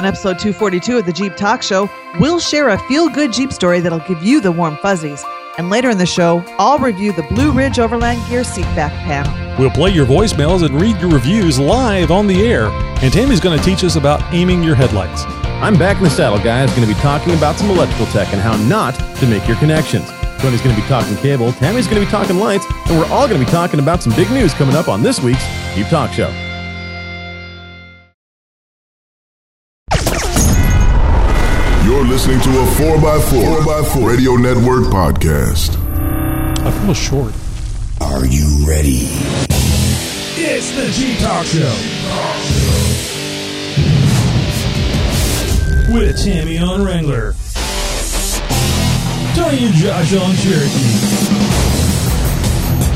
On episode 242 of the Jeep Talk Show, we'll share a feel good Jeep story that'll give you the warm fuzzies. And later in the show, I'll review the Blue Ridge Overland Gear seatback panel. We'll play your voicemails and read your reviews live on the air. And Tammy's going to teach us about aiming your headlights. I'm back in the saddle, guys. Going to be talking about some electrical tech and how not to make your connections. Tony's going to be talking cable, Tammy's going to be talking lights, and we're all going to be talking about some big news coming up on this week's Jeep Talk Show. Listening to a 4x4, 4x4 Radio Network podcast. I feel short. Are you ready? It's the G Talk Show. With Tammy on Wrangler. Tony and Josh on Cherokee.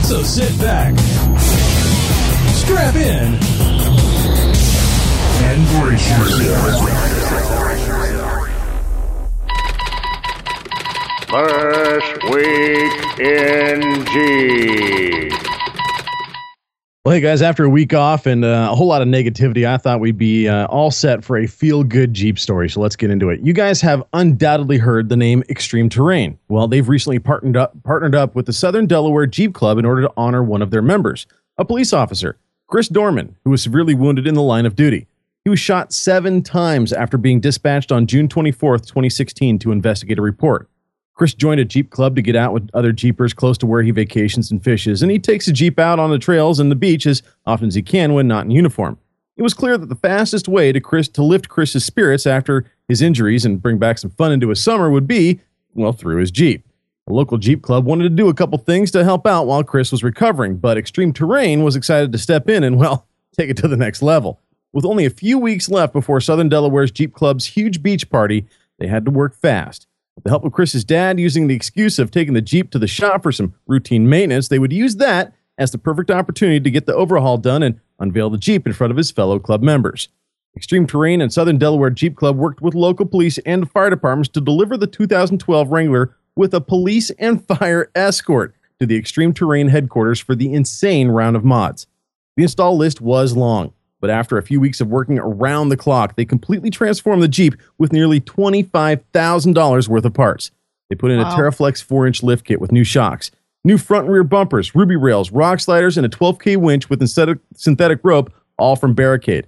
So sit back, strap in, and brace yourself. First week in G. Well, hey guys, after a week off and uh, a whole lot of negativity, I thought we'd be uh, all set for a feel good Jeep story. So let's get into it. You guys have undoubtedly heard the name Extreme Terrain. Well, they've recently partnered up, partnered up with the Southern Delaware Jeep Club in order to honor one of their members, a police officer, Chris Dorman, who was severely wounded in the line of duty. He was shot seven times after being dispatched on June 24th, 2016, to investigate a report. Chris joined a Jeep club to get out with other Jeepers close to where he vacations and fishes, and he takes a Jeep out on the trails and the beach as often as he can when not in uniform. It was clear that the fastest way to Chris to lift Chris's spirits after his injuries and bring back some fun into his summer would be, well, through his Jeep. The local Jeep club wanted to do a couple things to help out while Chris was recovering, but Extreme Terrain was excited to step in and, well, take it to the next level. With only a few weeks left before Southern Delaware's Jeep Club's huge beach party, they had to work fast. The help of Chris's dad using the excuse of taking the Jeep to the shop for some routine maintenance, they would use that as the perfect opportunity to get the overhaul done and unveil the Jeep in front of his fellow club members. Extreme Terrain and Southern Delaware Jeep Club worked with local police and fire departments to deliver the 2012 Wrangler with a police and fire escort to the Extreme Terrain headquarters for the insane round of mods. The install list was long, but after a few weeks of working around the clock, they completely transformed the Jeep with nearly $25,000 worth of parts. They put in Wow. a Teraflex 4 inch lift kit with new shocks, new front and rear bumpers, ruby rails, rock sliders, and a 12K winch with synthetic, synthetic rope, all from Barricade.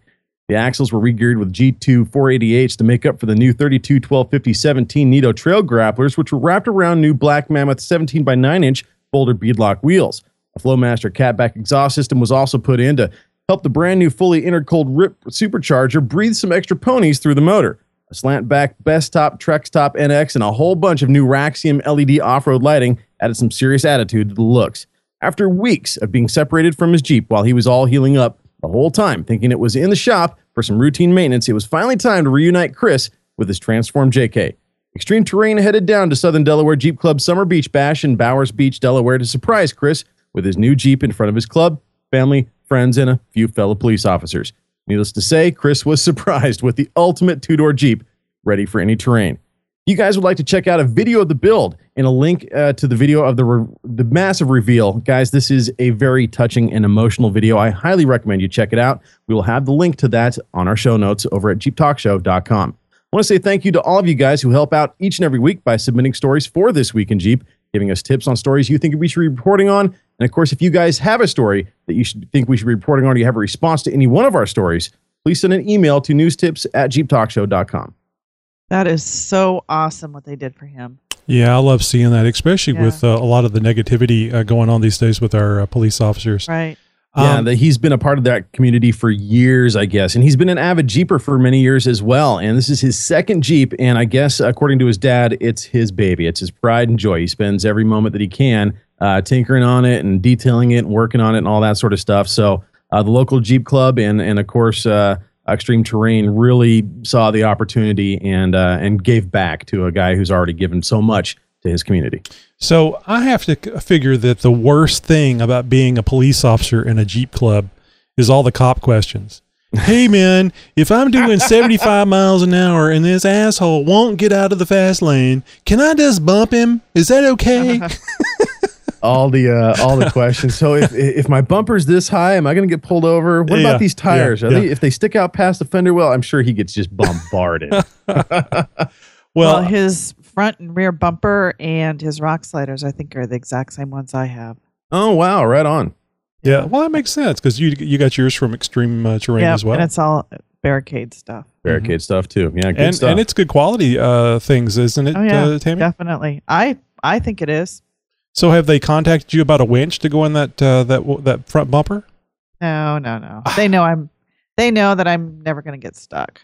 The axles were regeared with G2 488s to make up for the new 32 12 50 17 Nitto trail grapplers, which were wrapped around new Black Mammoth 17 by 9 inch Boulder beadlock wheels. A Flowmaster catback exhaust system was also put in to help the brand new fully intercooled Ripp supercharger breathe some extra ponies through the motor. A slant back Bestop Trex Top NX and a whole bunch of new Raxiom LED off road lighting added some serious attitude to the looks. After weeks of being separated from his Jeep while he was all healing up, the whole time thinking it was in the shop for some routine maintenance, it was finally time to reunite Chris with his transformed JK. Extreme Terrain headed down to Southern Delaware Jeep Club Summer Beach Bash in Bowers Beach, Delaware to surprise Chris with his new Jeep in front of his club, family, friends, and a few fellow police officers. Needless to say, Chris was surprised with the ultimate two door Jeep ready for any terrain. You guys would like to check out a video of the build and a link uh, to the video of the re- the massive reveal, guys. This is a very touching and emotional video. I highly recommend you check it out. We will have the link to that on our show notes over at jeeptalkshow.com. I want to say thank you to all of you guys who help out each and every week by submitting stories for this week in Jeep, giving us tips on stories you think we should be reporting on. And of course, if you guys have a story that you should think we should be reporting on, or you have a response to any one of our stories, please send an email to newstips at jeeptalkshow.com. That is so awesome what they did for him. Yeah, I love seeing that, especially Yeah. with uh, a lot of the negativity uh, going on these days with our uh, police officers. Right. Yeah, Um, that he's been a part of that community for years, I guess. And he's been an avid Jeeper for many years as well. And this is his second Jeep. And I guess, according to his dad, it's his baby. It's his pride and joy. He spends every moment that he can uh, tinkering on it and detailing it and working on it and all that sort of stuff. So uh, the local Jeep Club and, and of course, uh, Extreme Terrain really saw the opportunity and, uh, and gave back to a guy who's already given so much to his community. So I have to figure that the worst thing about being a police officer in a Jeep club is all the cop questions. Hey man, if I'm doing 75 miles an hour and this asshole won't get out of the fast lane, can I just bump him? Is that okay? all the uh, all the questions. So if if my bumper's this high, am I going to get pulled over? What Yeah, about these tires? yeah, Are they if they stick out past the fender well? I'm sure he gets just bombarded. Well, Well, his front and rear bumper and his rock sliders, I think, are the exact same ones I have. oh wow, right on. yeah. Well, that makes sense because you you got yours from extreme uh, terrain Yeah, as well, and it's all barricade stuff. Barricade stuff too. Yeah, good and stuff. and it's good quality uh, things, isn't it, Oh yeah, uh, Tammy? definitely. I I think it is. So have they contacted you about a winch to go in that uh, that that front bumper? No, no, no. They know I'm. They know that I'm never going to get stuck.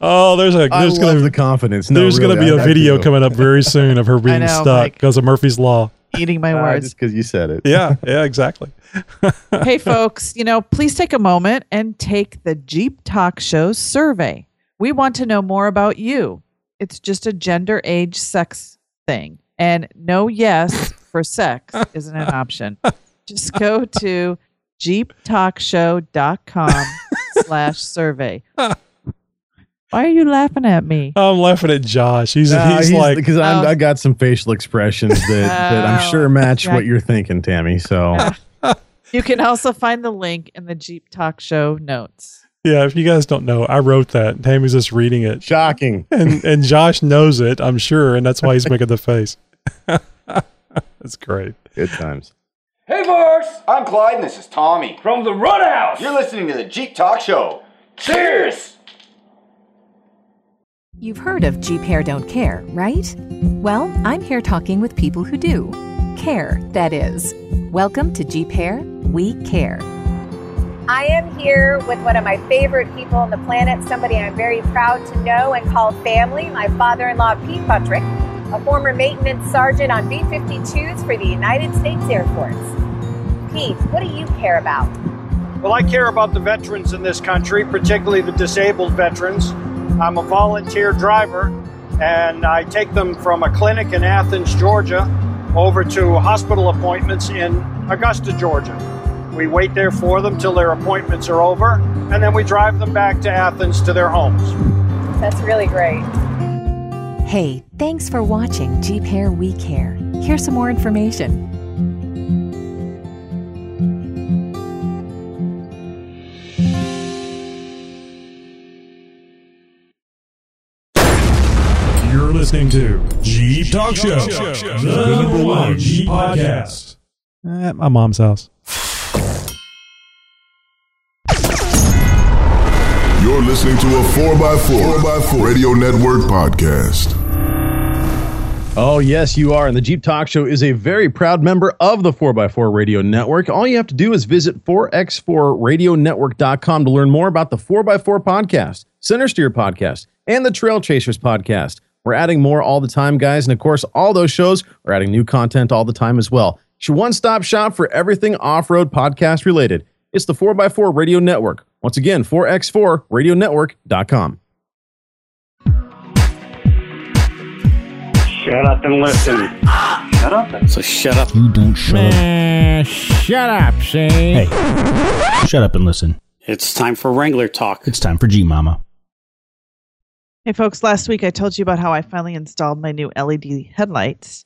Oh, there's a there's love gonna the confidence. No, there's really, gonna be I- a I video do. coming up very soon of her being know, stuck Mike. because of Murphy's law. Eating my Uh, words. just because you said it. Yeah, yeah, exactly. hey, folks, you know, please take a moment and take the Jeep Talk Show survey. We want to know more about you. It's just a gender, age, sex thing. And no yes for sex isn't an option. Just go to jeeptalkshow.com slash survey. Why are you laughing at me? I'm laughing at Josh. He's Nah, he's, like because I'm Oh. I got some facial expressions that, that I'm Oh, sure match yeah. what you're thinking, Tammy. So You can also find the link in the Jeep Talk Show notes. yeah. If you guys don't know, I wrote that. Tammy's just reading it, shocking. and and Josh knows it. I'm sure, and that's why he's making the face. that's great. Good times. Hey, folks! I'm Clyde, and this is Tommy. From the Run House. You're listening to the Jeep Talk Show. Cheers. You've heard of Jeep Hair Don't Care, right? Well, I'm here talking with people who do. Care, that is. Welcome to Jeep Hair, We Care. I am here with one of my favorite people on the planet, somebody I'm very proud to know and call family, my father in law, Pete Buttrick, a former maintenance sergeant on B 52s for the United States Air Force. Pete, what do you care about? Well, I care about the veterans in this country, particularly the disabled veterans. I'm a volunteer driver, and I take them from a clinic in Athens, Georgia, over to hospital appointments in Augusta, Georgia. We wait there for them till their appointments are over, and then we drive them back to Athens to their homes. That's really great. Hey, thanks for watching Jeep Hair, We Care. Here's some more information. You're listening to Jeep Talk Show, the number one Jeep podcast. At my mom's house. You're listening to a 4x4, 4x4 Radio Network podcast. Oh, yes, you are. And the Jeep Talk Show is a very proud member of the 4x4 Radio Network. All you have to do is visit 4x4radionetwork.com to learn more about the 4x4 podcast, Center Steer podcast, and the Trail Chasers podcast. We're adding more all the time, guys. And of course, all those shows are adding new content all the time as well. It's your one stop shop for everything off road podcast related. It's the 4x4 Radio Network. Once again, 4x4radionetwork.com. Shut up and listen. Shut up So shut up. You don't shut Man, shut up, Shane. Hey, shut up and listen. It's time for Wrangler talk. It's time for G Mama. Hey, folks, last week I told you about how I finally installed my new LED headlights.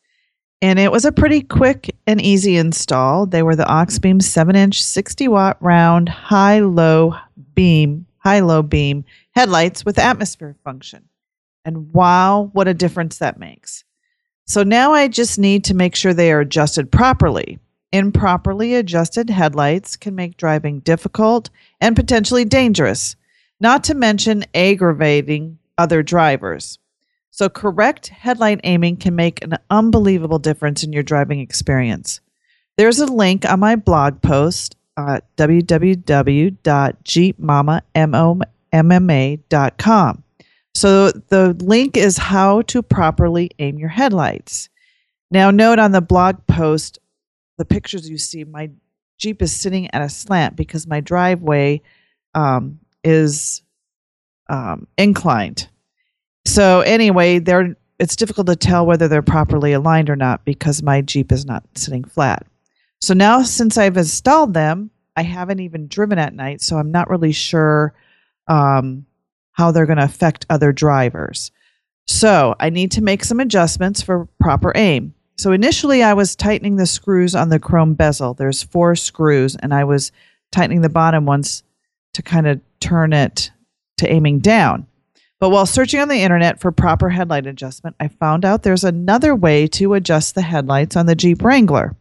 And it was a pretty quick and easy install. They were the Oxbeam 7 inch, 60 watt round, high low beam, high low beam headlights with atmosphere function. And wow, what a difference that makes. So now I just need to make sure they are adjusted properly. Improperly adjusted headlights can make driving difficult and potentially dangerous, not to mention aggravating other drivers. So, correct headlight aiming can make an unbelievable difference in your driving experience. There's a link on my blog post at www.jeepmama.com. So, the link is how to properly aim your headlights. Now, note on the blog post, the pictures you see, my Jeep is sitting at a slant because my driveway um, is um, inclined. So anyway, they're it's difficult to tell whether they're properly aligned or not because my Jeep is not sitting flat. So now since I've installed them, I haven't even driven at night, so I'm not really sure um, how they're going to affect other drivers. So I need to make some adjustments for proper aim. So initially, I was tightening the screws on the chrome bezel. There's four screws, and I was tightening the bottom ones to kind of turn it to aiming down. But while searching on the internet for proper headlight adjustment, I found out there's another way to adjust the headlights on the Jeep Wrangler.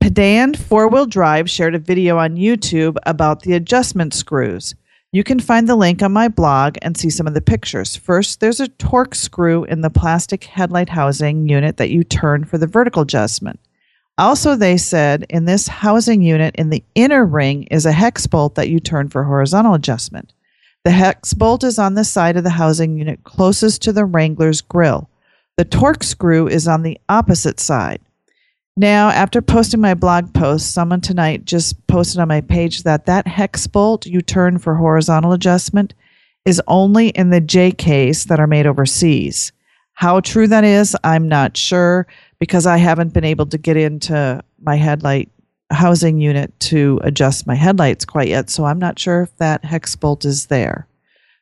Pedand Four Wheel Drive shared a video on YouTube about the adjustment screws. You can find the link on my blog and see some of the pictures. First, there's a torque screw in the plastic headlight housing unit that you turn for the vertical adjustment. Also, they said in this housing unit in the inner ring is a hex bolt that you turn for horizontal adjustment. The hex bolt is on the side of the housing unit closest to the Wrangler's grill. The torque screw is on the opposite side. Now, after posting my blog post, someone tonight just posted on my page that that hex bolt you turn for horizontal adjustment is only in the JKs that are made overseas. How true that is, I'm not sure because I haven't been able to get into my headlight housing unit to adjust my headlights quite yet. So I'm not sure if that hex bolt is there.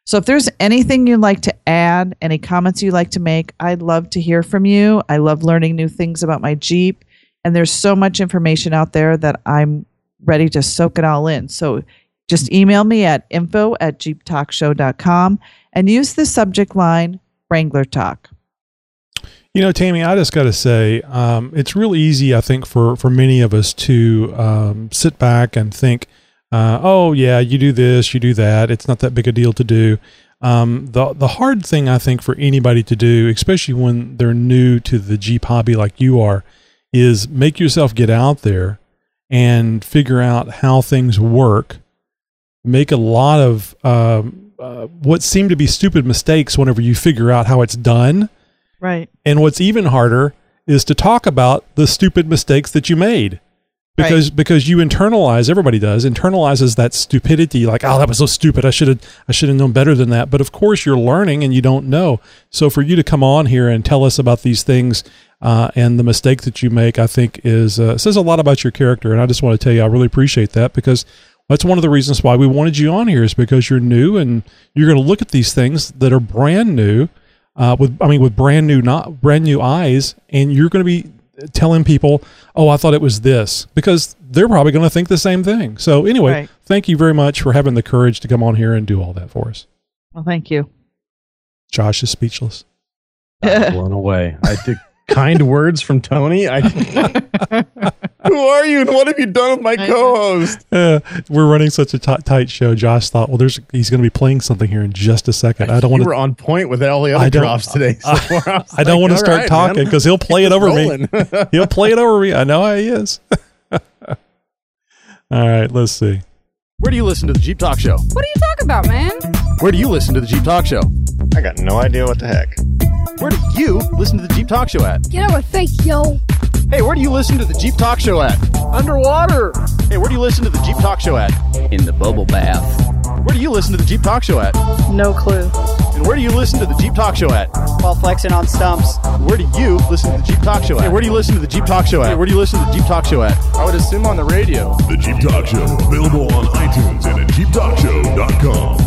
So if there's anything you'd like to add, any comments you'd like to make, I'd love to hear from you. I love learning new things about my Jeep. And there's so much information out there that I'm ready to soak it all in. So just email me at info at jeeptalkshow.com and use the subject line Wrangler Talk. You know, Tammy, I just got to say, um, it's real easy, I think, for, for many of us to um, sit back and think, uh, oh, yeah, you do this, you do that. It's not that big a deal to do. Um, the, the hard thing, I think, for anybody to do, especially when they're new to the Jeep hobby like you are, is make yourself get out there and figure out how things work. Make a lot of um, uh, what seem to be stupid mistakes whenever you figure out how it's done. Right. And what's even harder is to talk about the stupid mistakes that you made. Because Right. because you internalize, everybody does, internalizes that stupidity, like, oh, that was so stupid. I should have I should have known better than that. But of course you're learning and you don't know. So for you to come on here and tell us about these things uh, and the mistake that you make, I think is uh, says a lot about your character. And I just want to tell you I really appreciate that because that's one of the reasons why we wanted you on here is because you're new and you're going to look at these things that are brand new uh, with I mean with brand new not brand new eyes, and you're going to be telling people, "Oh, I thought it was this," because they're probably going to think the same thing. So anyway, Right. thank you very much for having the courage to come on here and do all that for us. Well, thank you. Josh is speechless. I'm blown away. I did kind words from Tony. I Who are you and what have you done with my co-host? Uh, we're running such a ti- tight show. Josh thought, "Well, there's he's going to be playing something here in just a second. I don't want you to." were on point with all the other I don't- drops today. So far. I, was I don't like, want to start right, talking because he'll play it over us me. he'll play it over me. I know how he is. All right, let's see. Where do you listen to the Jeep Talk Show? What are you talking about, man? Where do you listen to the Jeep Talk Show? I got no idea what the heck. Where do you listen to the Jeep Talk Show at? Get out of my face, yo. Hey, where do you listen to the Jeep Talk Show at? Underwater. Hey, where do you listen to the Jeep Talk Show at? In the bubble bath. Where do you listen to the Jeep Talk Show at? No clue. And where do you listen to the Jeep Talk Show at? While flexing on stumps. Where do you listen to the Jeep Talk Show at? Hey, where do you listen to the Jeep Talk Show at? Hey, where do you listen to the Jeep Talk Show at? I would assume on the radio. The Jeep Talk Show, available on iTunes and at JeepTalkShow.com.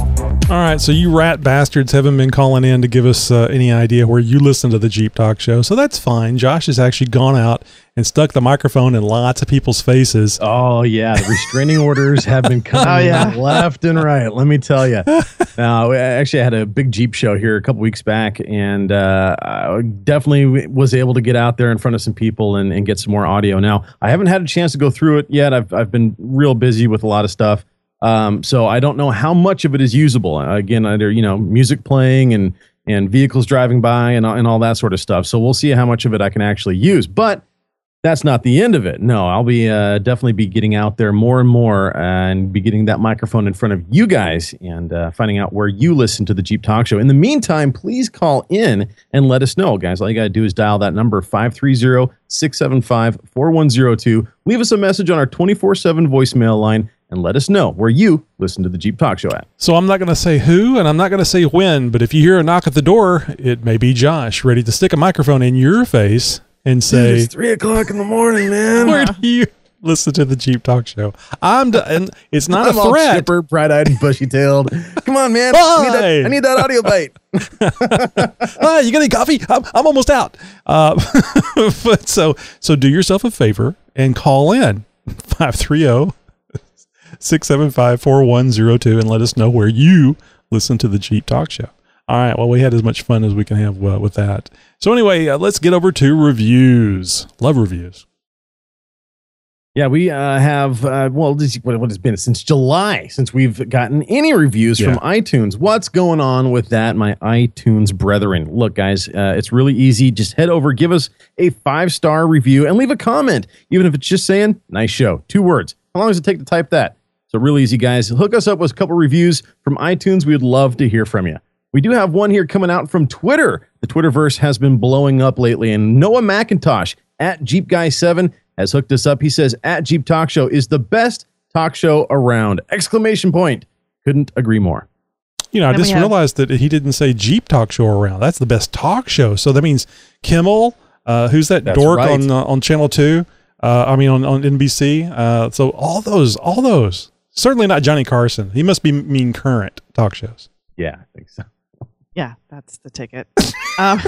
All right, so you rat bastards haven't been calling in to give us uh, any idea where you listen to the Jeep Talk Show, so that's fine. Josh has actually gone out and stuck the microphone in lots of people's faces. Oh yeah, the restraining orders have been coming Oh, yeah. left and right. Let me tell you. Now, I actually had a big Jeep show here a couple weeks back, and uh, I definitely was able to get out there in front of some people and, and get some more audio. Now, I haven't had a chance to go through it yet. I've I've been real busy with a lot of stuff, um, so I don't know how much of it is usable. Again, either you know music playing and and vehicles driving by and and all that sort of stuff. So we'll see how much of it I can actually use, but that's not the end of it. No, I'll be uh, definitely be getting out there more and more and be getting that microphone in front of you guys and uh, finding out where you listen to the Jeep Talk Show. In the meantime, please call in and let us know, guys. All you got to do is dial that number 530 675 4102. Leave us a message on our 24 7 voicemail line and let us know where you listen to the Jeep Talk Show at. So I'm not going to say who and I'm not going to say when, but if you hear a knock at the door, it may be Josh ready to stick a microphone in your face and say, it's three o'clock in the morning, man. "Where do you listen to the Jeep Talk Show. I'm d- and it's not I'm a all threat. chipper, bright-eyed, and bushy-tailed. Come on, man. I need, that, I need that audio bite. ah, you got any coffee? I'm, I'm almost out. Uh, but so so do yourself a favor and call in 530 675 4102 and let us know where you listen to the Jeep Talk Show. All right. Well, we had as much fun as we can have uh, with that. So anyway, uh, let's get over to reviews. Love reviews. Yeah, we uh, have, uh, well, this, what, what has been since July since we've gotten any reviews from iTunes. What's going on with that, my iTunes brethren? Look, guys, uh, it's really easy. Just head over, give us a five star review, and leave a comment, even if it's just saying, nice show. Two words. How long does it take to type that? So, real easy, guys. Hook us up with a couple reviews from iTunes. We would love to hear from you. We do have one here coming out from Twitter. The Twitterverse has been blowing up lately, and Noah McIntosh at Jeep Guy 7 has hooked us up. He says, at Jeep Talk Show is the best talk show around. Exclamation point. Couldn't agree more. You know, I And just realized that he didn't say Jeep Talk Show around. That's the best talk show. So that means Kimmel, uh, who's that That's dork right. on uh, on Channel Two? Uh, I mean on on NBC. Uh, so all those, all those. Certainly not Johnny Carson. He must be mean current talk shows. Yeah, I think so. Yeah, that's the ticket. Um,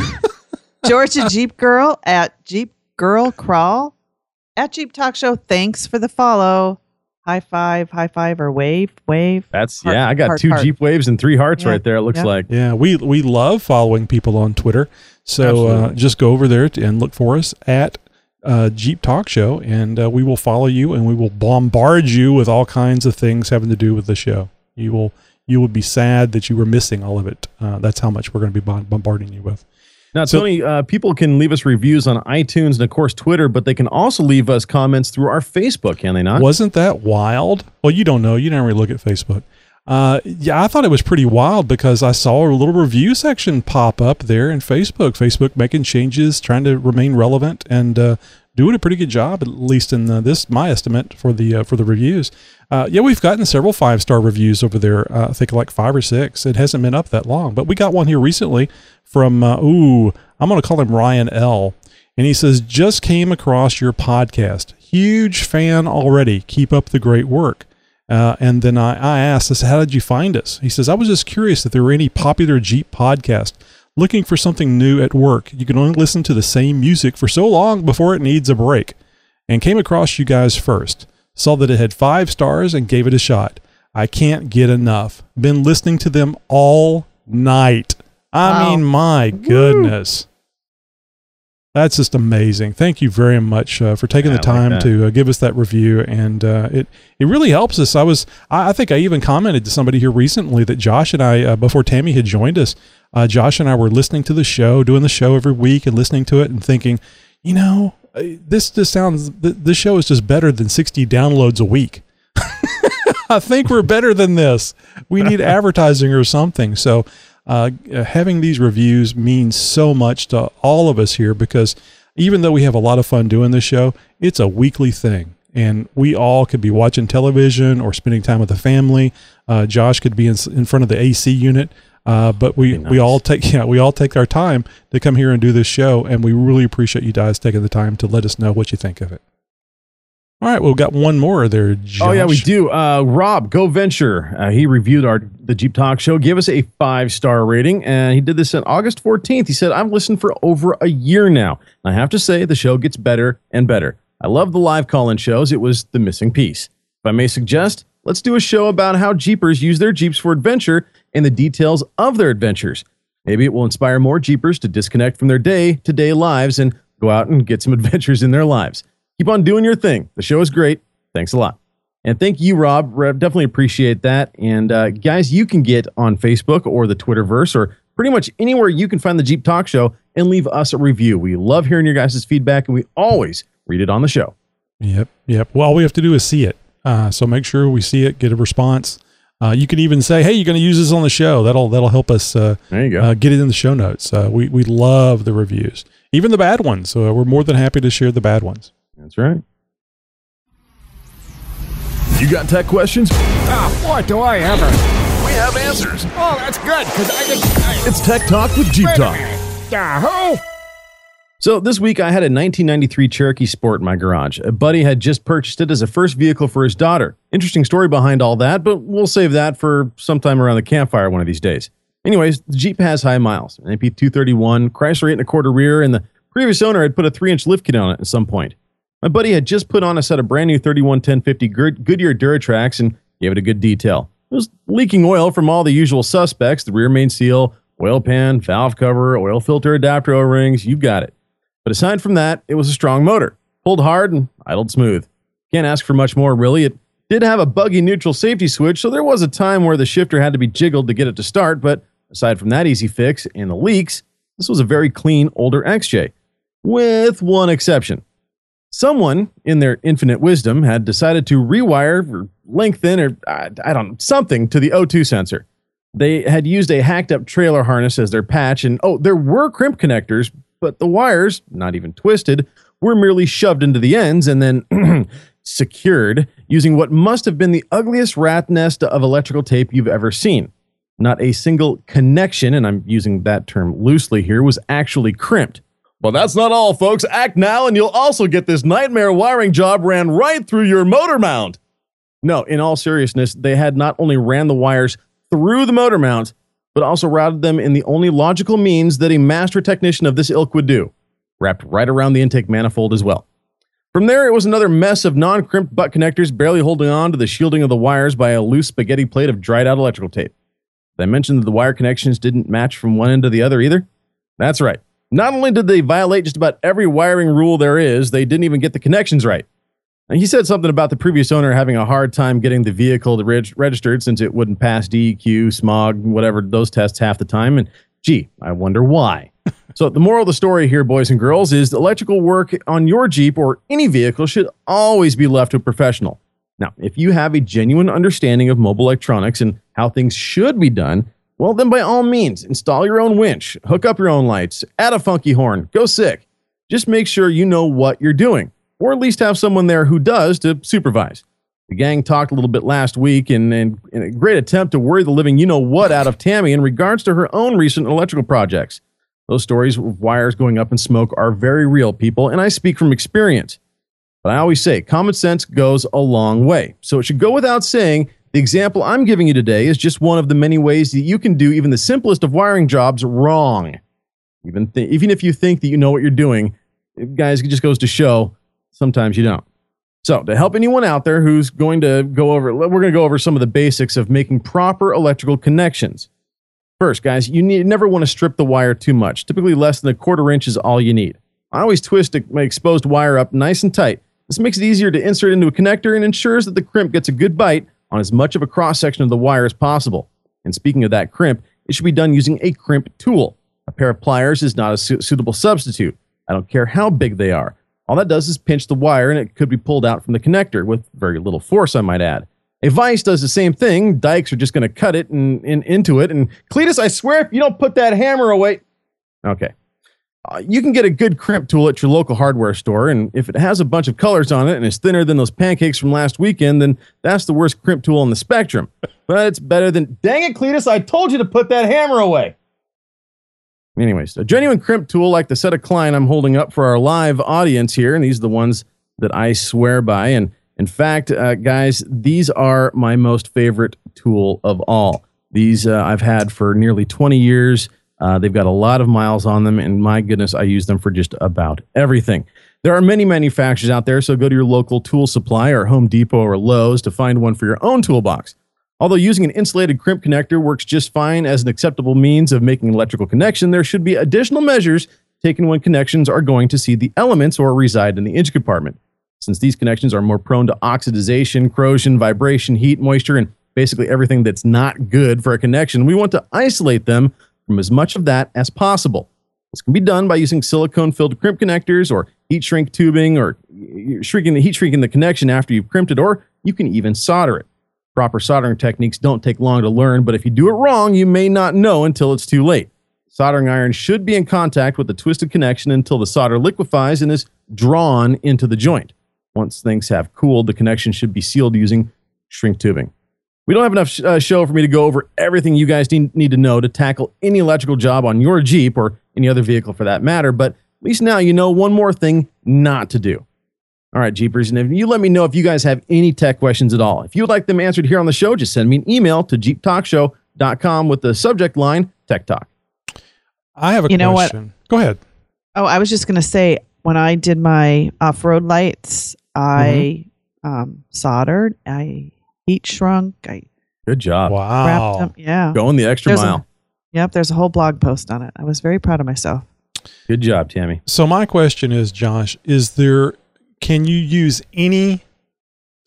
Georgia Jeep Girl at Jeep Girl Crawl at Jeep Talk Show. Thanks for the follow. High five, high five, or wave, wave. That's, Heart- yeah, I got heart, two heart. Jeep waves and three hearts Yeah. right there, it looks Yeah. like. Yeah, we we love following people on Twitter. So uh, just go over there and look for us at uh, Jeep Talk Show, and uh, we will follow you, and we will bombard you with all kinds of things having to do with the show. You will you will be sad that you were missing all of it. Uh, that's how much we're going to be bombarding you with. Now, So- Tony, uh, people can leave us reviews on iTunes and, of course, Twitter, but they can also leave us comments through our Facebook, can they not? Wasn't that wild? Well, you don't know. You never really look at Facebook. Uh, yeah, I thought it was pretty wild because I saw a little review section pop up there in Facebook. Facebook making changes, trying to remain relevant, and uh, doing a pretty good job, at least in uh, this my estimate for the uh, for the reviews. Uh, yeah, we've gotten several five star reviews over there. Uh, I think like five or six. It hasn't been up that long, but we got one here recently from uh, ooh, I'm going to call him Ryan L. And he says, just came across your podcast. Huge fan already. Keep up the great work. Uh, and then I, I asked, I said, how did you find us? He says, I was just curious if there were any popular Jeep podcast looking for something new at work. You can only listen to the same music for so long before it needs a break. And came across you guys first. Saw that it had five stars and gave it a shot. I can't get enough. Been listening to them all night. I Wow. mean, my goodness. That's just amazing. Thank you very much uh, for taking Yeah, the I like time to uh, give us that review, and uh, it it really helps us. I was I, I think I even commented to somebody here recently that Josh and I uh, before Tammy had joined us, uh, Josh and I were listening to the show, doing the show every week, and listening to it and thinking, you know, uh, this just sounds th- this show is just better than sixty downloads a week. I think we're better than this. We need advertising or something. So, uh, uh, having these reviews means so much to all of us here because even though we have a lot of fun doing this show, it's a weekly thing. And we all could be watching television or spending time with the family. Uh, Josh could be in, in front of the AC unit. Uh, but we, we all take yeah we all take our time to come here and do this show, and we really appreciate you guys taking the time to let us know what you think of it. All right, well, we've got one more there. Josh. Oh yeah, we do. Uh, Rob, Go Venture. Uh, he reviewed our the Jeep Talk Show. Gave us a five star rating, and he did this on August fourteenth. He said, "I've listened for over a year now. I have to say, the show gets better and better. I love the live call in shows. It was the missing piece. If I may suggest, let's do a show about how Jeepers use their Jeeps for adventure and the details of their adventures. Maybe it will inspire more Jeepers to disconnect from their day to day lives and go out and get some adventures in their lives. Keep on doing your thing. The show is great. Thanks a lot. And thank you, Rob. Definitely appreciate that. And uh, guys, you can get on Facebook or the Twitterverse or pretty much anywhere you can find the Jeep Talk Show and leave us a review. We love hearing your guys' feedback and we always read it on the show. Yep, yep. Well, all we have to do is see it. Uh, so make sure we see it, get a response. Uh, you can even say, "Hey, you're going to use this on the show." That'll that'll help us. Uh, there you go. Uh, get it in the show notes. Uh, we we love the reviews, even the bad ones. So we're more than happy to share the bad ones. That's right. You got tech questions? Ah, what do I ever. We have answers. Oh, that's good, because I can. I, It's Tech Talk with Jeep Talk. Yahoo! So this week I had a 1993 Cherokee Sport in my garage. A buddy had just purchased it as a first vehicle for his daughter. Interesting story behind all that, but we'll save that for sometime around the campfire one of these days. Anyways, the Jeep has high miles, an NP231, Chrysler 8 and a quarter rear, and the previous owner had put a 3-inch lift kit on it at some point. My buddy had just put on a set of brand new 311050 Goodyear Duratracs and gave it a good detail. It was leaking oil from all the usual suspects, the rear main seal, oil pan, valve cover, oil filter adapter O-rings, You've got it. But aside from that, it was a strong motor. Pulled hard and idled smooth. Can't ask for much more, really. It did have a buggy neutral safety switch, so there was a time where the shifter had to be jiggled to get it to start, but aside from that easy fix and the leaks, this was a very clean older XJ. With one exception. Someone, in their infinite wisdom, had decided to rewire or lengthen or I, I don't know, something to the O2 sensor. They had used a hacked up trailer harness as their patch, and oh, there were crimp connectors, but the wires, not even twisted, were merely shoved into the ends and then secured using what must have been the ugliest rat nest of electrical tape you've ever seen. Not a single connection, and I'm using that term loosely here, was actually crimped. But that's not all, folks. Act now, and you'll also get this nightmare wiring job ran right through your motor mount. No, in all seriousness, they had not only ran the wires through the motor mount, but also routed them in the only logical means that a master technician of this ilk would do, wrapped right around the intake manifold as well. From there, it was another mess of non crimped butt connectors barely holding on to the shielding of the wires by a loose spaghetti plate of dried out electrical tape. Did I mention that the wire connections didn't match from one end to the other either? That's right. Not only did they violate just about every wiring rule there is, they didn't even get the connections right. And he said something about the previous owner having a hard time getting the vehicle reg- registered since it wouldn't pass DEQ, smog, whatever those tests half the time. And gee, I wonder why. so the moral of the story here, boys and girls, is electrical work on your Jeep or any vehicle should always be left to a professional. Now, if you have a genuine understanding of mobile electronics and how things should be done, well, then by all means, install your own winch, hook up your own lights, add a funky horn, go sick. Just make sure you know what you're doing or at least have someone there who does to supervise. The gang talked a little bit last week in, in, in, a great attempt to worry the living you know what out of Tammy in regards to her own recent electrical projects. Those stories of wires going up in smoke are very real, people, and I speak from experience. But I always say common sense goes a long way. So it should go without saying the example I'm giving you today is just one of the many ways that you can do even the simplest of wiring jobs wrong. Even, th- even if you think that you know what you're doing, guys, it just goes to show Sometimes you don't. So, to help anyone out there who's going to go over, we're going to go over some of the basics of making proper electrical connections. First, guys, you need, never want to strip the wire too much. Typically, less than a quarter inch is all you need. I always twist my exposed wire up nice and tight. This makes it easier to insert into a connector and ensures that the crimp gets a good bite on as much of a cross section of the wire as possible. And speaking of that crimp, it should be done using a crimp tool. A pair of pliers is not a su- suitable substitute. I don't care how big they are. All that does is pinch the wire and it could be pulled out from the connector with very little force, I might add. A vise does the same thing. Dykes are just going to cut it and, and, into it. And Cletus, I swear, if you don't put that hammer away. Okay. Uh, you can get a good crimp tool at your local hardware store. And if it has a bunch of colors on it and is thinner than those pancakes from last weekend, then that's the worst crimp tool on the spectrum. But it's better than. Dang it, Cletus, I told you to put that hammer away. Anyways, a genuine crimp tool like the set of Klein I'm holding up for our live audience here, and these are the ones that I swear by. And in fact, uh, guys, these are my most favorite tool of all. These uh, I've had for nearly 20 years. Uh, they've got a lot of miles on them, and my goodness, I use them for just about everything. There are many manufacturers out there, so go to your local tool supply or Home Depot or Lowe's to find one for your own toolbox. Although using an insulated crimp connector works just fine as an acceptable means of making electrical connection, there should be additional measures taken when connections are going to see the elements or reside in the engine compartment. Since these connections are more prone to oxidization, corrosion, vibration, heat, moisture, and basically everything that's not good for a connection, we want to isolate them from as much of that as possible. This can be done by using silicone filled crimp connectors or heat shrink tubing or shrinking the heat shrinking the connection after you've crimped it, or you can even solder it. Proper soldering techniques don't take long to learn, but if you do it wrong, you may not know until it's too late. Soldering iron should be in contact with the twisted connection until the solder liquefies and is drawn into the joint. Once things have cooled, the connection should be sealed using shrink tubing. We don't have enough sh- uh, show for me to go over everything you guys need, need to know to tackle any electrical job on your Jeep or any other vehicle for that matter, but at least now you know one more thing not to do. All right, Jeepers, and if you let me know if you guys have any tech questions at all. If you would like them answered here on the show, just send me an email to jeeptalkshow.com with the subject line Tech Talk. I have a You know what? Go ahead. Oh, I was just going to say when I did my off road lights, I um, soldered, I heat shrunk, I Good job. wrapped them. Yeah. Going the extra There's a- mile. yep. There's a whole blog post on it. I was very proud of myself. Good job, Tammy. So my question is, Josh, is there can you use any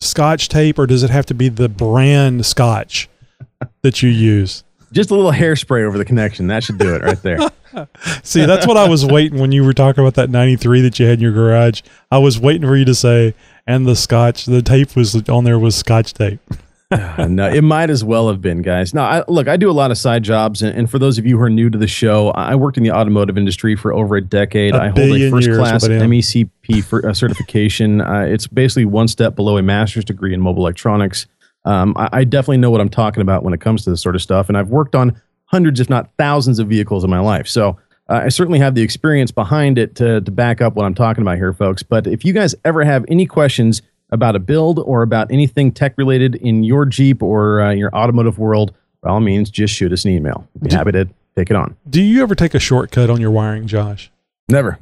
scotch tape or does it have to be the brand scotch that you use? Just a little hairspray over the connection. That should do it right there. See, that's what I was waiting when you were talking about that 93 that you had in your garage. I was waiting for you to say, and the scotch, the tape was on there was scotch tape. no, it might as well have been, guys. Now, I, look, I do a lot of side jobs, and, and for those of you who are new to the show, I worked in the automotive industry for over a decade. A I hold a first years, class what MECP for, uh, certification. Uh, it's basically one step below a master's degree in mobile electronics. Um, I, I definitely know what I'm talking about when it comes to this sort of stuff, and I've worked on hundreds, if not thousands, of vehicles in my life. So uh, I certainly have the experience behind it to, to back up what I'm talking about here, folks. But if you guys ever have any questions about a build or about anything tech related in your Jeep or uh, your automotive world, by all means, just shoot us an email. Be happy to take it on. Do you ever take a shortcut on your wiring, Josh? Never.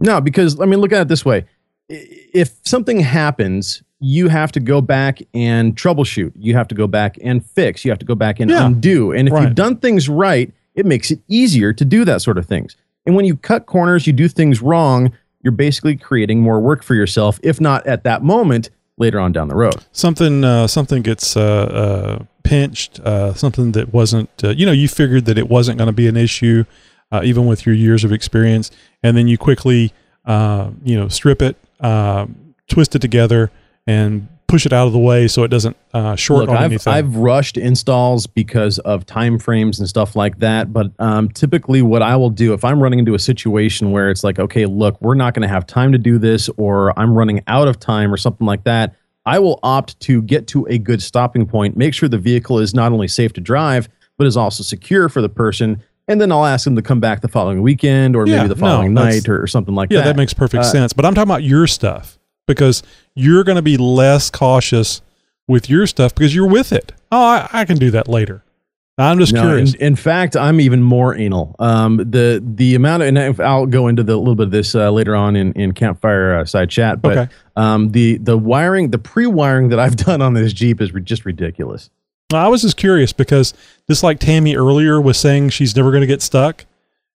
No, because I mean, look at it this way: if something happens, you have to go back and troubleshoot. You have to go back and fix. You have to go back and Yeah. undo. And if Right. you've done things right, it makes it easier to do that sort of things. And when you cut corners, you do things wrong. You're basically creating more work for yourself, if not at that moment, later on down the road. Something uh, something gets uh, uh, pinched, uh, something that wasn't, uh, you know, you figured that it wasn't going to be an issue, uh, even with your years of experience, and then you quickly, uh, you know, strip it, uh, twist it together, and push it out of the way so it doesn't uh, short Look, on I've, anything. I've rushed installs because of time frames and stuff like that. But um, typically, what I will do if I'm running into a situation where it's like, okay, look, we're not going to have time to do this, or I'm running out of time, or something like that, I will opt to get to a good stopping point, make sure the vehicle is not only safe to drive, but is also secure for the person. And then I'll ask them to come back the following weekend or Yeah, maybe the following that's- night or, or something like yeah, that. Yeah, that makes perfect Uh, sense. But I'm talking about your stuff because you're going to be less cautious with your stuff because you're with it. Oh, I, I can do that later. I'm just No, curious. In, in fact, I'm even more anal. Um, the the amount of, and if- I'll go into the, a little bit of this uh, later on in, in campfire uh, side chat. But Okay. um, the the wiring, the pre wiring that I've done on this Jeep is re- just ridiculous. I was just curious because just like Tammy earlier was saying she's never going to get stuck.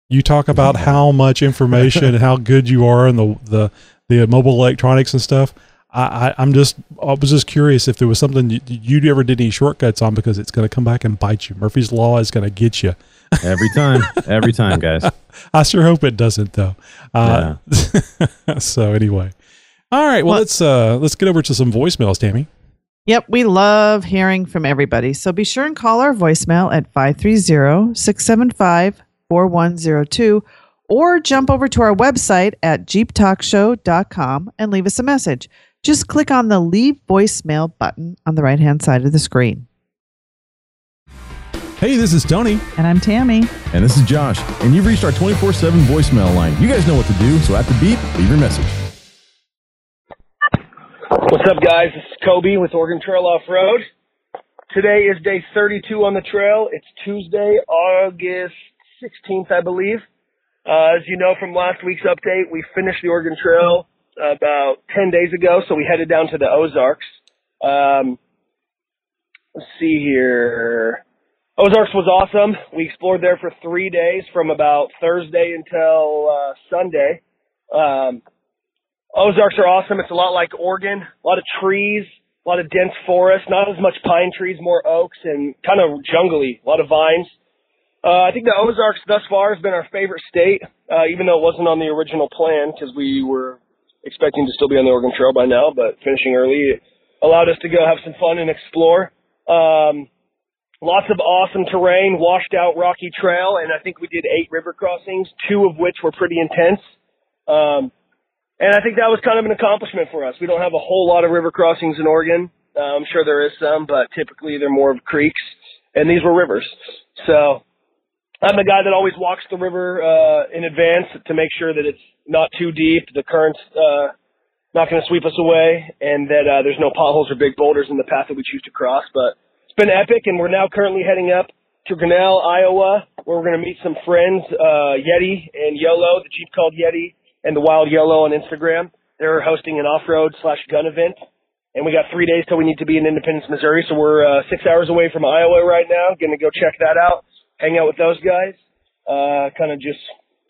You talk about how much information and how good you are in the the the mobile electronics and stuff. I, I I'm just I was just curious if there was something you, you ever did any shortcuts on because it's going to come back and bite you. Murphy's law is going to get you Every time, every time, guys. I sure hope it doesn't though. Uh, so anyway, all right. Well, let's uh let's get over to some voicemails, Tammy. Yep, we love hearing from everybody. So be sure and call our voicemail at 530-675-4102 or jump over to our website at jeeptalkshow.com and leave us a message. Just click on the leave voicemail button on the right-hand side of the screen. Hey, this is Tony. And I'm Tammy. And this is Josh. And you've reached our 24 7 voicemail line. You guys know what to do. So at the beep, leave your message. What's up, guys? This is Kobe with Oregon Trail Off Road. Today is day 32 on the trail. It's Tuesday, August 16th, I believe. Uh, as you know from last week's update, we finished the Oregon Trail about 10 days ago, so we headed down to the Ozarks. Um, let's see here. Ozarks was awesome. We explored there for three days from about Thursday until uh, Sunday. Um, Ozarks are awesome. It's a lot like Oregon. A lot of trees, a lot of dense forest, not as much pine trees, more oaks and kind of jungly, a lot of vines. Uh, I think the Ozarks thus far has been our favorite state, uh, even though it wasn't on the original plan because we were expecting to still be on the Oregon Trail by now, but finishing early allowed us to go have some fun and explore. Um, lots of awesome terrain, washed out rocky trail, and I think we did eight river crossings, two of which were pretty intense. Um, and I think that was kind of an accomplishment for us. We don't have a whole lot of river crossings in Oregon. Uh, I'm sure there is some, but typically they're more of creeks, and these were rivers. So I'm the guy that always walks the river uh, in advance to make sure that it's not too deep, the current's uh, not going to sweep us away, and that uh, there's no potholes or big boulders in the path that we choose to cross. But it's been epic, and we're now currently heading up to Grinnell, Iowa, where we're going to meet some friends, uh, Yeti and YOLO, the Jeep called Yeti, and the Wild YOLO on Instagram. They're hosting an off-road slash gun event, and we got three days till we need to be in Independence, Missouri. So we're uh, six hours away from Iowa right now. Going to go check that out hang out with those guys, uh, kind of just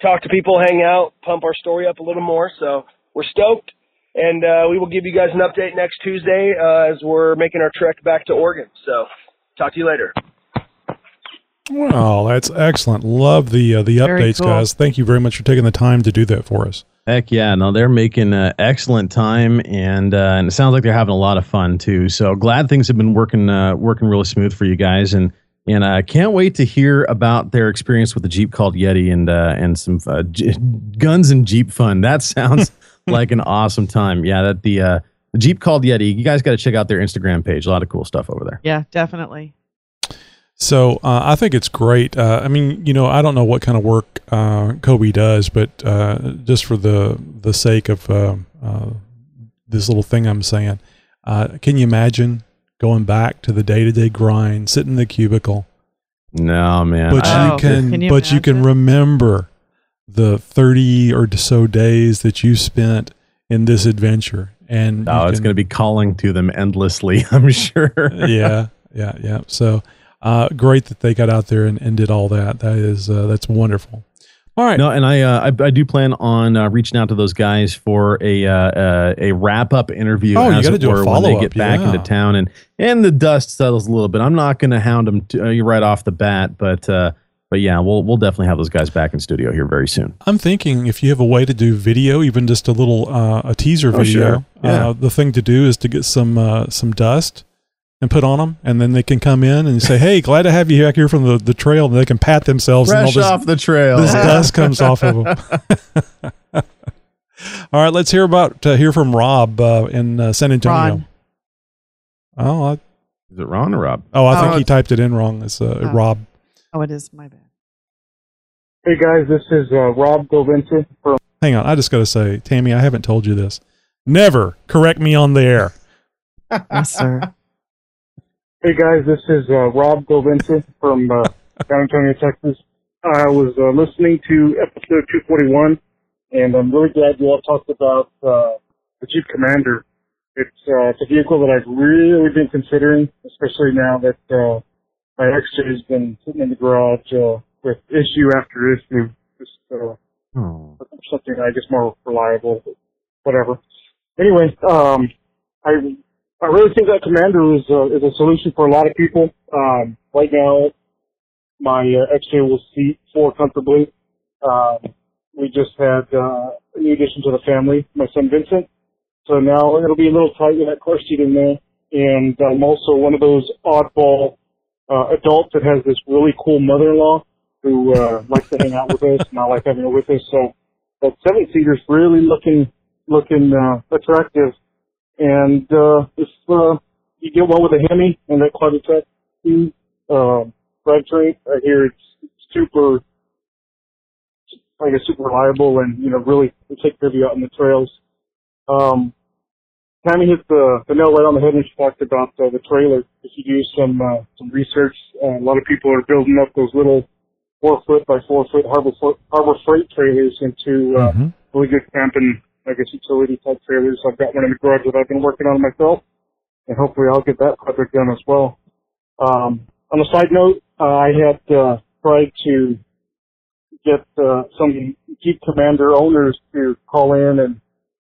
talk to people, hang out, pump our story up a little more. So we're stoked, and uh, we will give you guys an update next Tuesday uh, as we're making our trek back to Oregon. So talk to you later. Well, that's excellent. Love the uh, the Very updates, cool. guys. Thank you very much for taking the time to do that for us. Heck yeah! No, they're making uh, excellent time, and uh, and it sounds like they're having a lot of fun too. So glad things have been working uh, working really smooth for you guys, and and I can't wait to hear about their experience with the Jeep called Yeti and uh, and some uh, J- guns and Jeep fun. That sounds like an awesome time. Yeah, that the uh, the Jeep called Yeti. You guys got to check out their Instagram page. A lot of cool stuff over there. Yeah, definitely. So uh, I think it's great. Uh, I mean, you know, I don't know what kind of work uh, Kobe does, but uh, just for the the sake of uh, uh, this little thing I'm saying, uh, can you imagine going back to the day to day grind, sitting in the cubicle? No, man. But I- you can, Can you but you can remember the thirty or so days that you spent in this adventure, and Oh, you it's going to be calling to them endlessly. I'm sure. yeah, yeah, yeah. So uh, great that they got out there and, and did all that. That is uh, that's wonderful. All right. No, and I, uh, I I do plan on uh, reaching out to those guys for a uh, uh, a wrap up interview. Oh, you gotta do a were, when they follow-up, get back yeah. into town and and the dust settles a little bit. I'm not going to hound them to, uh, right off the bat, but uh, but yeah, we'll we'll definitely have those guys back in studio here very soon. I'm thinking if you have a way to do video, even just a little uh, a teaser Oh, video, sure. Yeah. uh, the thing to do is to get some uh, some dust and put on them, and then they can come in and say, "Hey, glad to have you back here from the, the trail," and they can pat themselves. and all Fresh this, off the trail. This dust comes off of them. all right, let's hear about uh, hear from Rob uh, in uh, San Antonio. Ron. Oh, I, Is it Ron or Rob? oh, I think Oh, he typed it in wrong. It's uh, Oh. Rob. Oh, it is my bad. Hey guys, this is uh, Rob Govinci from. Hang on, I just got to say, Tammy, I haven't told you this. Never correct me on the air. Yes, sir. Hey guys, this is uh, Rob Govinci from uh, San Antonio, Texas. I was uh, listening to episode 241, and I'm really glad you all talked about uh, the Jeep Commander. It's, uh, it's a vehicle that I've really been considering, especially now that uh, my XJ has been sitting in the garage uh, with issue after issue. Just uh, something I guess more reliable, but whatever. Anyway, um, I I really think that Commander is a, is a solution for a lot of people. Um, right now, my uh, XJ will seat four comfortably. Um, we just had uh, a new addition to the family, my son Vincent. So now it'll be a little tight with that car seat in there. And I'm also one of those oddball uh, adults that has this really cool mother-in-law who uh, likes to hang out with us, and I like having her with us. So that seven-seater is really looking looking uh, attractive. And uh, if uh, you get one with a Hemi and that Quadra-Trac two uh, drivetrain, I hear it's super, I guess, super reliable and you know really will take care of you out on the trails. Um, Tammy hit the, the nail right on the head when she talked about uh, the trailer. If you do some uh, some research, uh, a lot of people are building up those little four foot by four foot harbor foot, harbor freight trailers into uh, really good camping, I guess, utility type trailers. I've got one in the garage that I've been working on myself, and hopefully I'll get that project done as well. Um, on a side note, uh, I had uh, tried to get uh, some Jeep Commander owners to call in and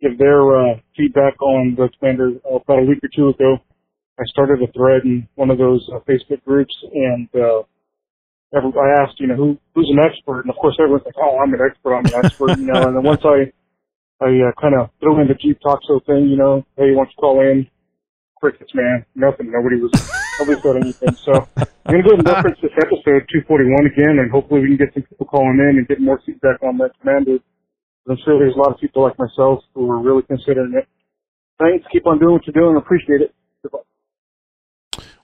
give their uh, feedback on the Commander uh, about a week or two ago. I started a thread in one of those uh, Facebook groups, and uh, every, I asked, you know, who who's an expert, and of course everyone's like, oh, I'm an expert, I'm an expert, you know. And then once I I uh, kind of threw in the Jeep Talk Show thing, you know, hey, why don't you call in? Crickets, man, nothing. Nobody was nobody said anything. So I'm gonna go ahead and reference this episode 241 again, and hopefully we can get some people calling in and get more feedback on that Commander. I'm sure there's a lot of people like myself who are really considering it. Thanks. Keep on doing what you're doing. I appreciate it.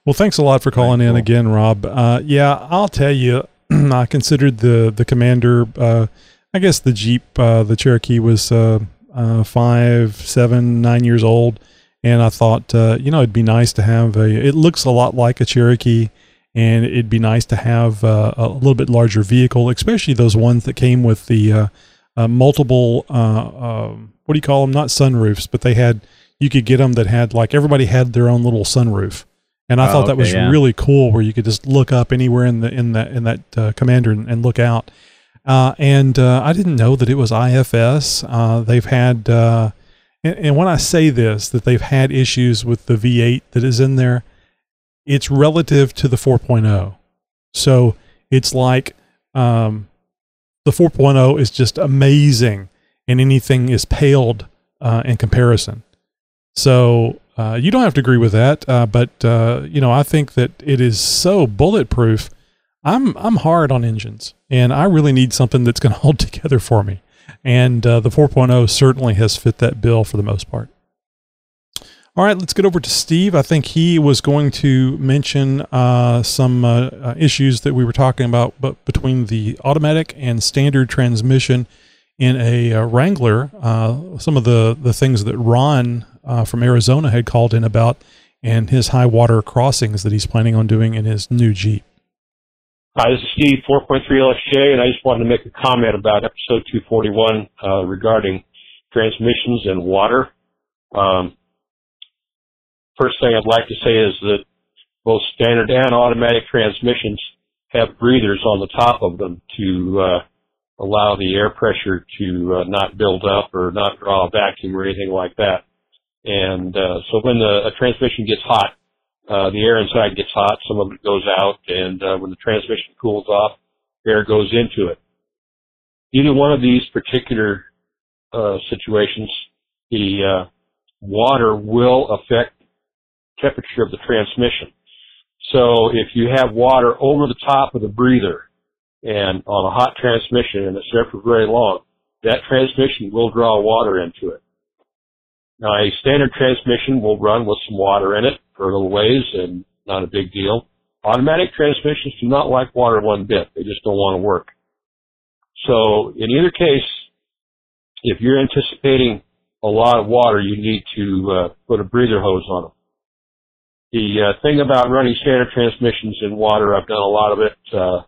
Well, thanks a lot for calling in again, Rob. Uh, yeah, I'll tell you, I considered the the Commander. Uh, I guess the Jeep, uh, the Cherokee, was uh, uh, five, seven, nine years old, and I thought, uh, you know, it'd be nice to have a. It looks a lot like a Cherokee, and it'd be nice to have uh, a little bit larger vehicle, especially those ones that came with the uh, uh, multiple. Uh, um, what do you call them? Not sunroofs, but they had. You could get them that had like everybody had their own little sunroof, and I Oh, thought that okay, was yeah. really cool, where you could just look up anywhere in the in that in that uh, commander and, and look out. Uh, and uh, I didn't know that it was IFS. Uh, they've had, uh, and, and when I say this, that they've had issues with the V8 that is in there, it's relative to the 4.0. So it's like um, the 4.0 is just amazing, and anything is paled uh, in comparison. So uh, you don't have to agree with that, but you know I think that it is so bulletproof. I'm I'm hard on engines, and I really need something that's going to hold together for me. And uh, the 4.0 certainly has fit that bill for the most part. All right, let's get over to Steve. I think he was going to mention uh, some uh, uh, issues that we were talking about, but between the automatic and standard transmission in a uh, Wrangler, uh, some of the the things that Ron from Arizona had called in about, and his high water crossings that he's planning on doing in his new Jeep. Hi, this is Steve, 4.3 LSJ, and I just wanted to make a comment about episode 241 uh, regarding transmissions and water. Um, first thing I'd like to say is that both standard and automatic transmissions have breathers on the top of them to uh, allow the air pressure to uh, not build up or not draw a vacuum or anything like that. And uh, so when the a transmission gets hot, uh, the air inside gets hot, some of it goes out, and uh, when the transmission cools off, air goes into it. Either one of these particular uh, situations, the uh, water will affect temperature of the transmission. So if you have water over the top of the breather and on a hot transmission and it's there for very long, that transmission will draw water into it. Now a standard transmission will run with some water in it for a little ways and not a big deal. Automatic transmissions do not like water one bit. They just don't want to work. So in either case, if you're anticipating a lot of water, you need to uh, put a breather hose on them. The uh, thing about running standard transmissions in water, I've done a lot of it. Uh,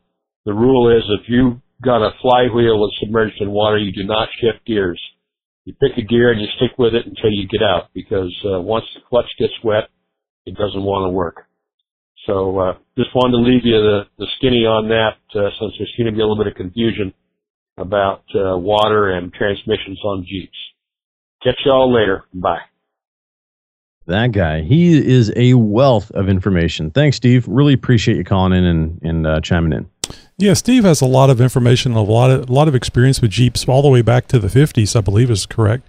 the rule is if you've got a flywheel that's submerged in water, you do not shift gears. You pick a gear and you stick with it until you get out because uh, once the clutch gets wet, it doesn't want to work. So uh, just wanted to leave you the, the skinny on that uh, since there's going to be a little bit of confusion about uh, water and transmissions on Jeeps. Catch y'all later. Bye. That guy, he is a wealth of information. Thanks, Steve. Really appreciate you calling in and, and uh, chiming in. Yeah, Steve has a lot of information, a lot of a lot of experience with Jeeps, all the way back to the '50s, I believe is correct.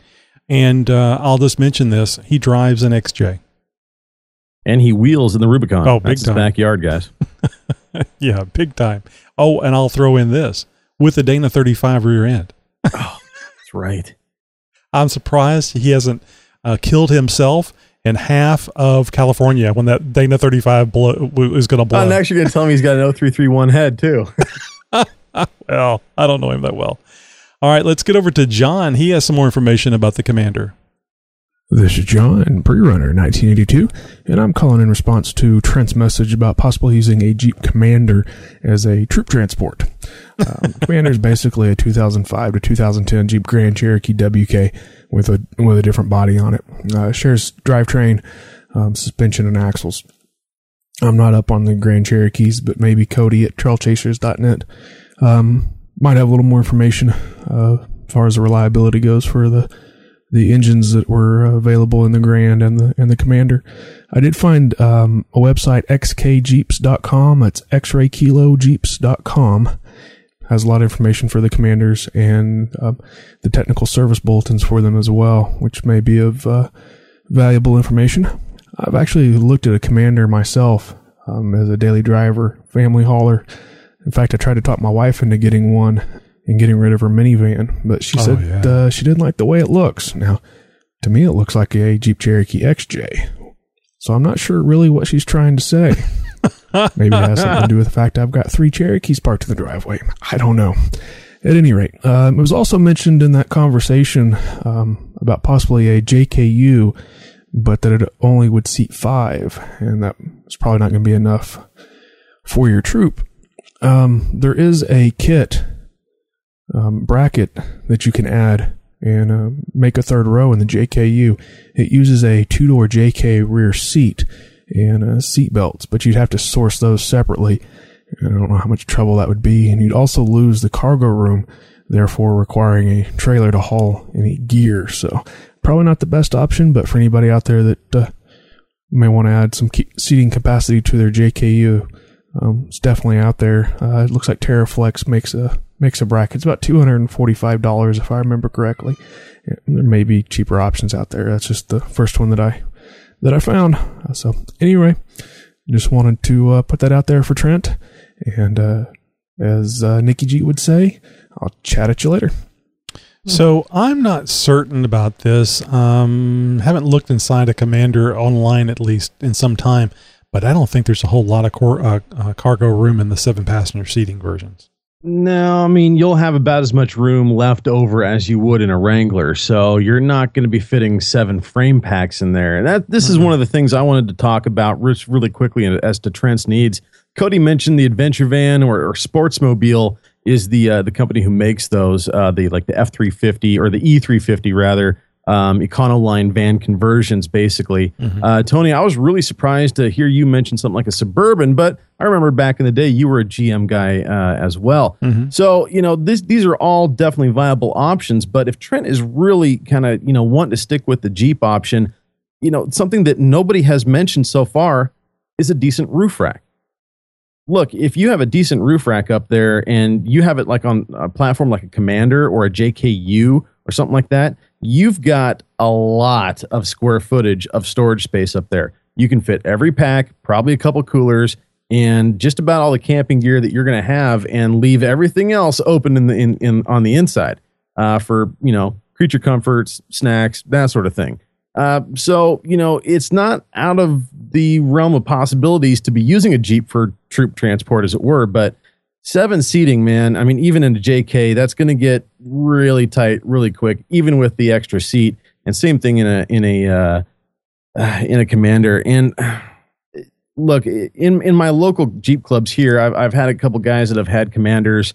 And uh, I'll just mention this: he drives an XJ. And he wheels in the Rubicon. Oh, big That's time. backyard, guys. yeah, big time. Oh, and I'll throw in this with the Dana 35 rear end. Oh, that's right. I'm surprised he hasn't uh, killed himself in half of California when that Dana 35 blow, is going to blow. Oh, next you're going to tell me he's got an 0331 head, too. well, I don't know him that well. All right, let's get over to John. He has some more information about the Commander. This is John, pre-runner 1982, and I'm calling in response to Trent's message about possibly using a Jeep Commander as a troop transport. Um, Commander is basically a 2005 to 2010 Jeep Grand Cherokee WK with a with a different body on it. Uh, shares drivetrain, um, suspension, and axles. I'm not up on the Grand Cherokees, but maybe Cody at trailchasers.net um, might have a little more information uh, as far as the reliability goes for the the engines that were available in the Grand and the and the Commander. I did find um, a website xkjeeps.com. That's X-ray kilo jeeps.com. Has a lot of information for the commanders and um, the technical service bulletins for them as well, which may be of uh, valuable information. I've actually looked at a commander myself um, as a daily driver, family hauler. In fact, I tried to talk my wife into getting one and getting rid of her minivan, but she Oh, said yeah. uh, she didn't like the way it looks. Now, to me, it looks like a Jeep Cherokee XJ. So I'm not sure really what she's trying to say. Maybe it has something to do with the fact I've got three Cherokees parked in the driveway. I don't know. At any rate, um, it was also mentioned in that conversation um, about possibly a JKU, but that it only would seat five, and that was probably not going to be enough for your troop. Um, there is a kit um, bracket that you can add and uh, make a third row in the JKU. It uses a two door JK rear seat and uh, seat belts, but you'd have to source those separately. I don't know how much trouble that would be, and you'd also lose the cargo room, therefore requiring a trailer to haul any gear. So probably not the best option, but for anybody out there that uh, may want to add some seating capacity to their JKU, um, it's definitely out there. Uh, it looks like Teraflex makes a makes a bracket. It's about two hundred and forty five dollars if I remember correctly. There may be cheaper options out there. That's just the first one that I that I found. So anyway, just wanted to uh, put that out there for Trent. And uh, as uh, Nikki G would say, I'll chat at you later. So I'm not certain about this. Um, haven't looked inside a commander online at least in some time, but I don't think there's a whole lot of cor- uh, uh, cargo room in the seven passenger seating versions. No, I mean you'll have about as much room left over as you would in a Wrangler, so you're not going to be fitting seven frame packs in there. That this is one of the things I wanted to talk about re- really quickly as to Trent's needs. Cody mentioned the adventure van or, or Sportsmobile is the uh, the company who makes those uh, the like the F three fifty or the E three fifty rather um, Econoline van conversions basically. Uh, Tony, I was really surprised to hear you mention something like a suburban, but I remember back in the day you were a GM guy uh, as well. So you know this these are all definitely viable options. But if Trent is really kind of you know wanting to stick with the Jeep option, you know something that nobody has mentioned so far is a decent roof rack look, if you have a decent roof rack up there and you have it like on a platform like a Commander or a JKU or something like that, you've got a lot of square footage of storage space up there. You can fit every pack, probably a couple coolers, and just about all the camping gear that you're going to have, and leave everything else open in the in, in on the inside uh, for you know creature comforts, snacks, that sort of thing. Uh, so you know it's not out of the realm of possibilities to be using a jeep for troop transport, as it were. But seven seating, man. I mean, even in a JK, that's going to get really tight, really quick, even with the extra seat. And same thing in a in a uh, uh, in a commander. And look, in in my local jeep clubs here, I've I've had a couple guys that have had commanders,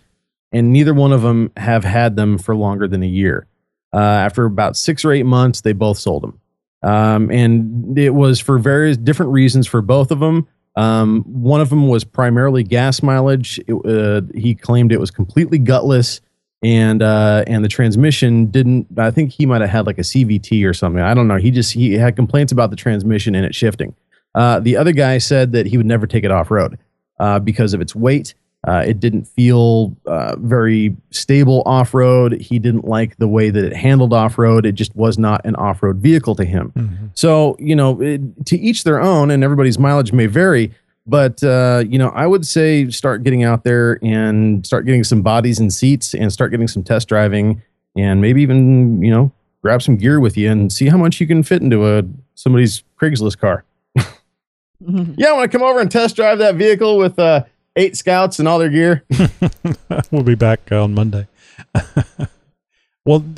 and neither one of them have had them for longer than a year. Uh, after about six or eight months, they both sold them. Um, and it was for various different reasons for both of them. Um, one of them was primarily gas mileage. It, uh, he claimed it was completely gutless, and uh, and the transmission didn't. I think he might have had like a CVT or something. I don't know. He just he had complaints about the transmission and it shifting. Uh, the other guy said that he would never take it off road uh, because of its weight. Uh, it didn't feel uh, very stable off road. He didn't like the way that it handled off road. It just was not an off road vehicle to him. So, you know, it, to each their own, and everybody's mileage may vary. But, uh, you know, I would say start getting out there and start getting some bodies and seats and start getting some test driving and maybe even, you know, grab some gear with you and see how much you can fit into a somebody's Craigslist car. yeah, I want to come over and test drive that vehicle with uh, eight scouts and all their gear. we'll be back on Monday. well, and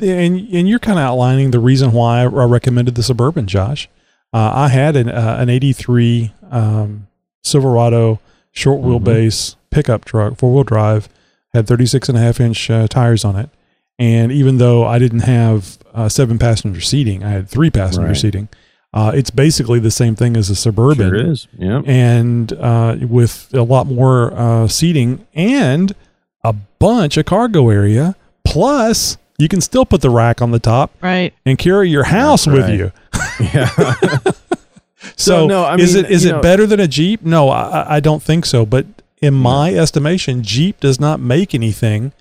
and you're kind of outlining the reason why I recommended the Suburban, Josh. Uh, I had an uh, an '83 um, Silverado short wheelbase pickup truck, four wheel drive, had 36 and a half inch uh, tires on it. And even though I didn't have uh, seven passenger seating, I had three passenger Right. seating. Uh, it's basically the same thing as a suburban. Sure is. Yeah. And uh, with a lot more uh, seating and a bunch of cargo area. Plus, you can still put the rack on the top, right, and carry your house with right. you. Yeah. So, So, no, I is it is it know- better than a Jeep? No, I, I don't think so. But in my estimation, Jeep does not make anything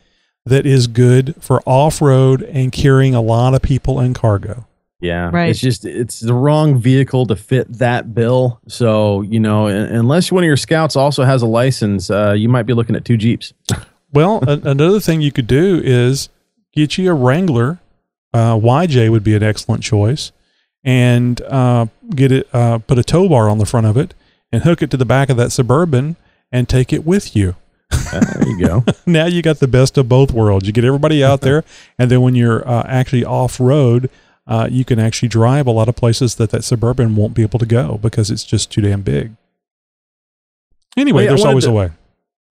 that is good for off road and carrying a lot of people and cargo. Yeah, Right. It's just it's the wrong vehicle to fit that bill. So you know, unless one of your scouts also has a license, uh, you might be looking at two Jeeps. Well, a- another thing you could do is get you a Wrangler. Uh, YJ would be an excellent choice, and uh, get it. Uh, put a tow bar on the front of it, and hook it to the back of that Suburban and take it with you. there you go. now you got the best of both worlds. You get everybody out there, and then when you're uh, actually off road, uh, you can actually drive a lot of places that that Suburban won't be able to go because it's just too damn big. Anyway, Well, yeah, there's always to- a way.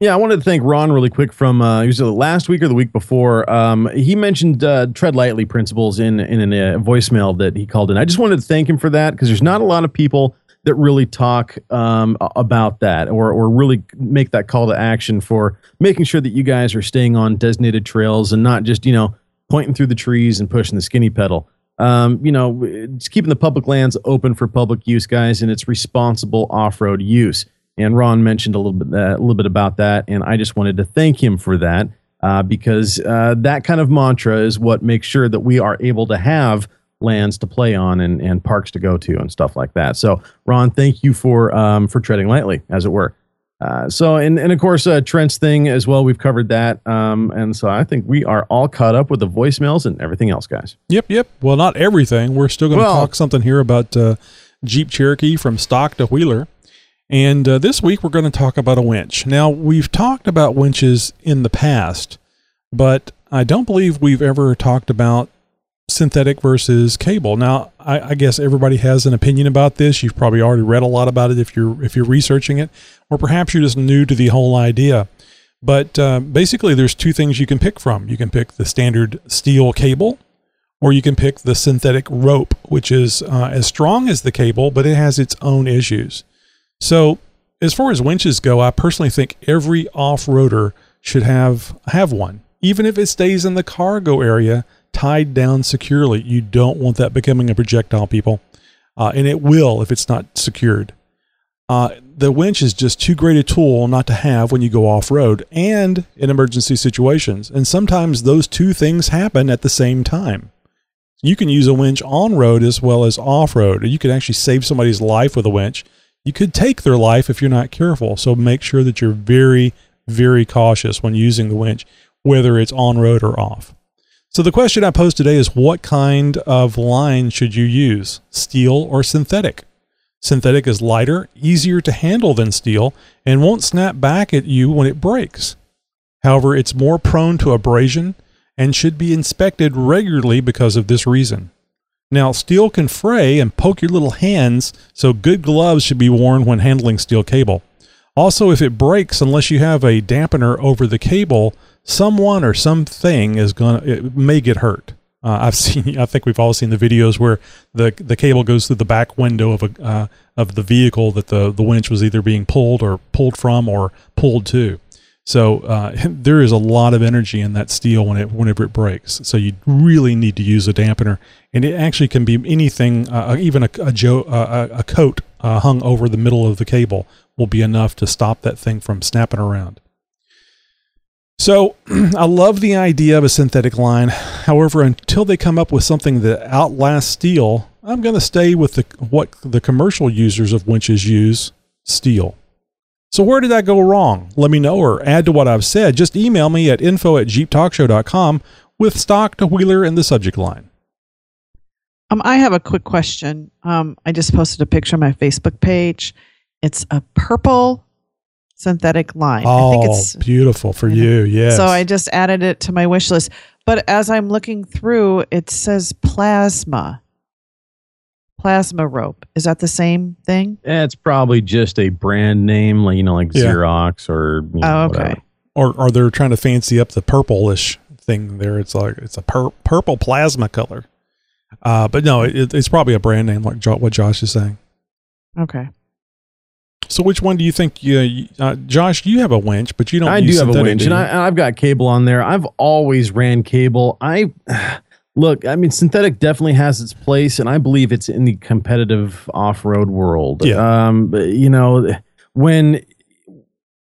Yeah, I wanted to thank Ron really quick from uh, he was uh, last week or the week before. Um, he mentioned uh, tread lightly principles in in a voicemail that he called in. I just wanted to thank him for that because there's not a lot of people that really talk um, about that or or really make that call to action for making sure that you guys are staying on designated trails and not just you know pointing through the trees and pushing the skinny pedal. Um, you know, it's keeping the public lands open for public use, guys, and it's responsible off-road use. And Ron mentioned a little bit uh, a little bit about that, and I just wanted to thank him for that uh, because uh, that kind of mantra is what makes sure that we are able to have lands to play on and, and parks to go to and stuff like that. So, Ron, thank you for um, for treading lightly, as it were. Uh, so, and and of course, uh, Trent's thing as well. We've covered that, um, and so I think we are all caught up with the voicemails and everything else, guys. Yep, yep. Well, not everything. We're still going to Well- talk something here about uh, Jeep Cherokee from stock to wheeler. And uh, this week we're going to talk about a winch. Now, we've talked about winches in the past, but I don't believe we've ever talked about synthetic versus cable. Now, I, I guess everybody has an opinion about this. You've probably already read a lot about it if you're if you're researching it, or perhaps you're just new to the whole idea. But uh, basically, there's two things you can pick from. You can pick the standard steel cable, or you can pick the synthetic rope, which is uh, as strong as the cable, but it has its own issues. So, as far as winches go, I personally think every off-roader should have have one, even if it stays in the cargo area, tied down securely. You don't want that becoming a projectile, people, uh, and it will if it's not secured. Uh, the winch is just too great a tool not to have when you go off road and in emergency situations. And sometimes those two things happen at the same time. You can use a winch on road as well as off road. You can actually save somebody's life with a winch. You could take their life if you're not careful. So make sure that you're very, very cautious when using the winch, whether it's on road or off. So the question I pose today is what kind of line should you use, steel or synthetic? Synthetic is lighter, easier to handle than steel, and won't snap back at you when it breaks. However, it's more prone to abrasion and should be inspected regularly because of this reason. Now, steel can fray and poke your little hands, so good gloves should be worn when handling steel cable. Also, if it breaks, unless you have a dampener over the cable, someone or something is gonna it may get hurt. Uh, I've seen. I think we've all seen the videos where the the cable goes through the back window of a uh, of the vehicle that the the winch was either being pulled or pulled from or pulled to. So uh, there is a lot of energy in that steel when it whenever it breaks. So you really need to use a dampener, and it actually can be anything, uh, even a a, jo- a coat uh, hung over the middle of the cable will be enough to stop that thing from snapping around. So I love the idea of a synthetic line. However, until they come up with something that outlasts steel, I'm going to stay with the what the commercial users of winches use, steel. So where did that go wrong? Let me know or add to what I've said. Just email me at info at jeeptalkshow.com with stock to wheeler in the subject line. Um, I have a quick question. Um, I just posted a picture on my Facebook page. It's a purple synthetic line. I Oh, think it's beautiful for you. Yes. so I just added it to my wish list. But as I'm looking through, it says plasma. Plasma rope. Is that the same thing? Eh, It's probably just a brand name, like you know, like Yeah. Xerox or you know, Oh, okay. whatever. or or they're trying to fancy up the purplish thing there. It's like it's a pur- purple plasma color. Uh, but no, it, it's probably a brand name like jo- what Josh is saying. Okay. So which one do you think you, uh, Josh, you have a winch, but you don't I do have a winch, and? I, I've got cable on there. I've always ran cable. I look. I mean, synthetic definitely has its place, and I believe it's in the competitive off-road world. Yeah. Um, you know, when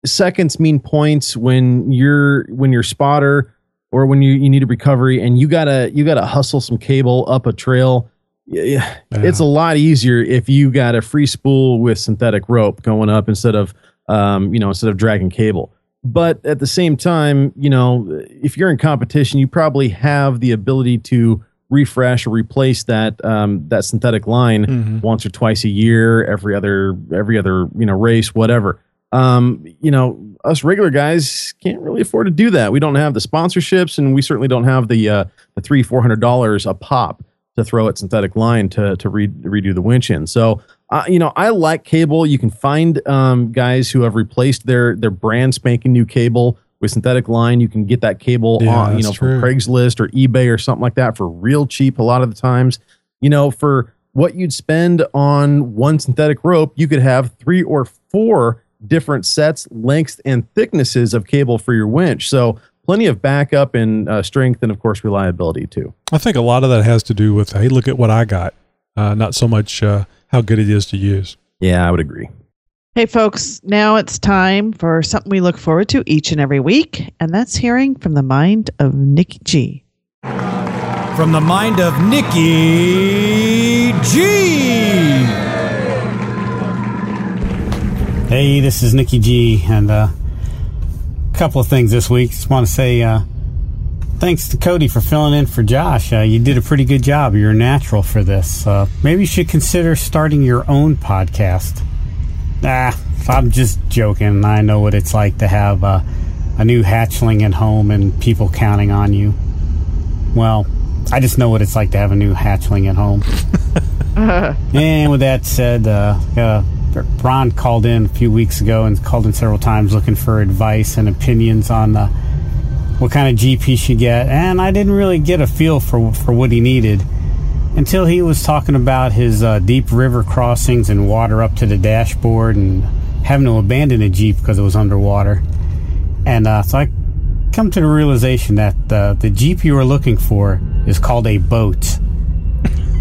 seconds mean points, when you're when you're spotter or when you you need a recovery, and you gotta you gotta hustle some cable up a trail. Yeah, it's a lot easier if you got a free spool with synthetic rope going up instead of um, you know instead of dragging cable but at the same time you know if you're in competition you probably have the ability to refresh or replace that um, that synthetic line Mm-hmm. once or twice a year, every other every other you know race, whatever. Um, you know, us regular guys can't really afford to do that. We don't have the sponsorships, and we certainly don't have the uh, the three four hundred dollars a pop to throw at synthetic line to to re- redo the winch in. So, uh, you know, I like cable. You can find um, guys who have replaced their their brand spanking new cable with synthetic line. You can get that cable Yeah, on, you know, true. from Craigslist or eBay or something like that for real cheap. A lot of the times, you know, for what you'd spend on one synthetic rope, you could have three or four different sets, lengths, and thicknesses of cable for your winch. So plenty of backup and uh, strength, and of course reliability too. I think a lot of that has to do with, hey, look at what I got. Uh, not so much uh, how good it is to use. Yeah, I would agree. Hey, folks, now it's time for something we look forward to each and every week, and that's hearing from the mind of Nikki G. From the mind of Nikki G. Hey, this is Nikki G, and uh, a couple of things this week. Just want to say uh, thanks to Cody for filling in for Josh. Uh, you did a pretty good job. You're a natural for this. Uh, maybe you should consider starting your own podcast. Ah, I'm just joking. I know what it's like to have uh, a new hatchling at home and people counting on you. Well, I just know what it's like to have a new hatchling at home. and with that said, uh, uh, Ron called in a few weeks ago and called in several times looking for advice and opinions on uh, what kind of he should get. And I didn't really get a feel for, for what he needed until he was talking about his uh, deep river crossings and water up to the dashboard and having to abandon a Jeep because it was underwater. And uh, so I come to the realization that uh, the Jeep you were looking for is called a boat.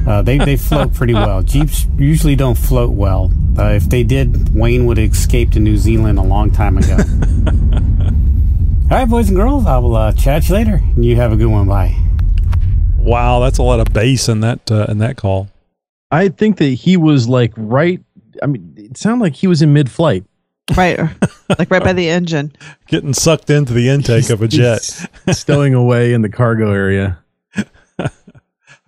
Uh, they, they float pretty well. Jeeps usually don't float well. Uh, if they did, Wayne would have escaped to New Zealand a long time ago. All right, boys and girls, I will uh, chat you later. And you have a good one. Bye. Wow, that's a lot of bass in that uh, in that call. I think that he was like right. I mean, it sounded like he was in mid-flight. Right, like right by the engine. Getting sucked into the intake of a jet. stowing away in the cargo area.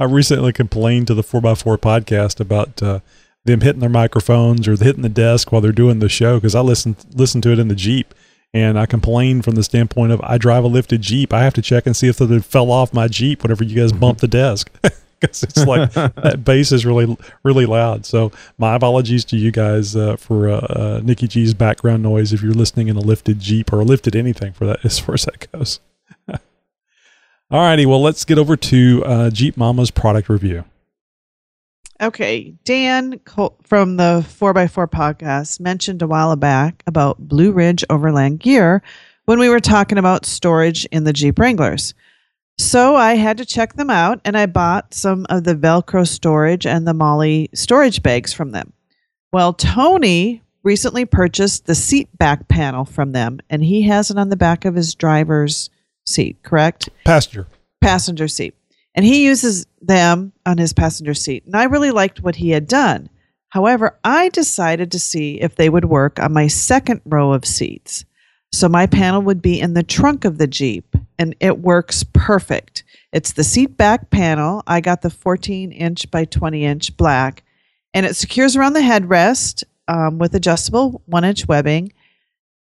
I recently complained to the 4x4 podcast about uh, them hitting their microphones or hitting the desk while they're doing the show because I listen listen to it in the Jeep. And I complained from the standpoint of I drive a lifted Jeep. I have to check and see if it fell off my Jeep whenever you guys bump the desk. Because it's like that bass is really, really loud. So, my apologies to you guys uh, for uh, uh, Nikki G's background noise if you're listening in a lifted Jeep or a lifted anything for that, as far as that goes. All righty. Well, let's get over to uh, Jeep Mama's product review. Okay, Dan from the 4x4 podcast mentioned a while back about Blue Ridge Overland Gear when we were talking about storage in the Jeep Wranglers. So I had to check them out and I bought some of the Velcro storage and the MOLLE storage bags from them. Well, Tony recently purchased the seat back panel from them and he has it on the back of his driver's seat, correct? Passenger. passenger seat. And he uses them on his passenger seat. And I really liked what he had done. However, I decided to see if they would work on my second row of seats. So my panel would be in the trunk of the Jeep, and it works perfect. It's the seat back panel. I got the 14 inch by 20 inch black, and it secures around the headrest um, with adjustable one inch webbing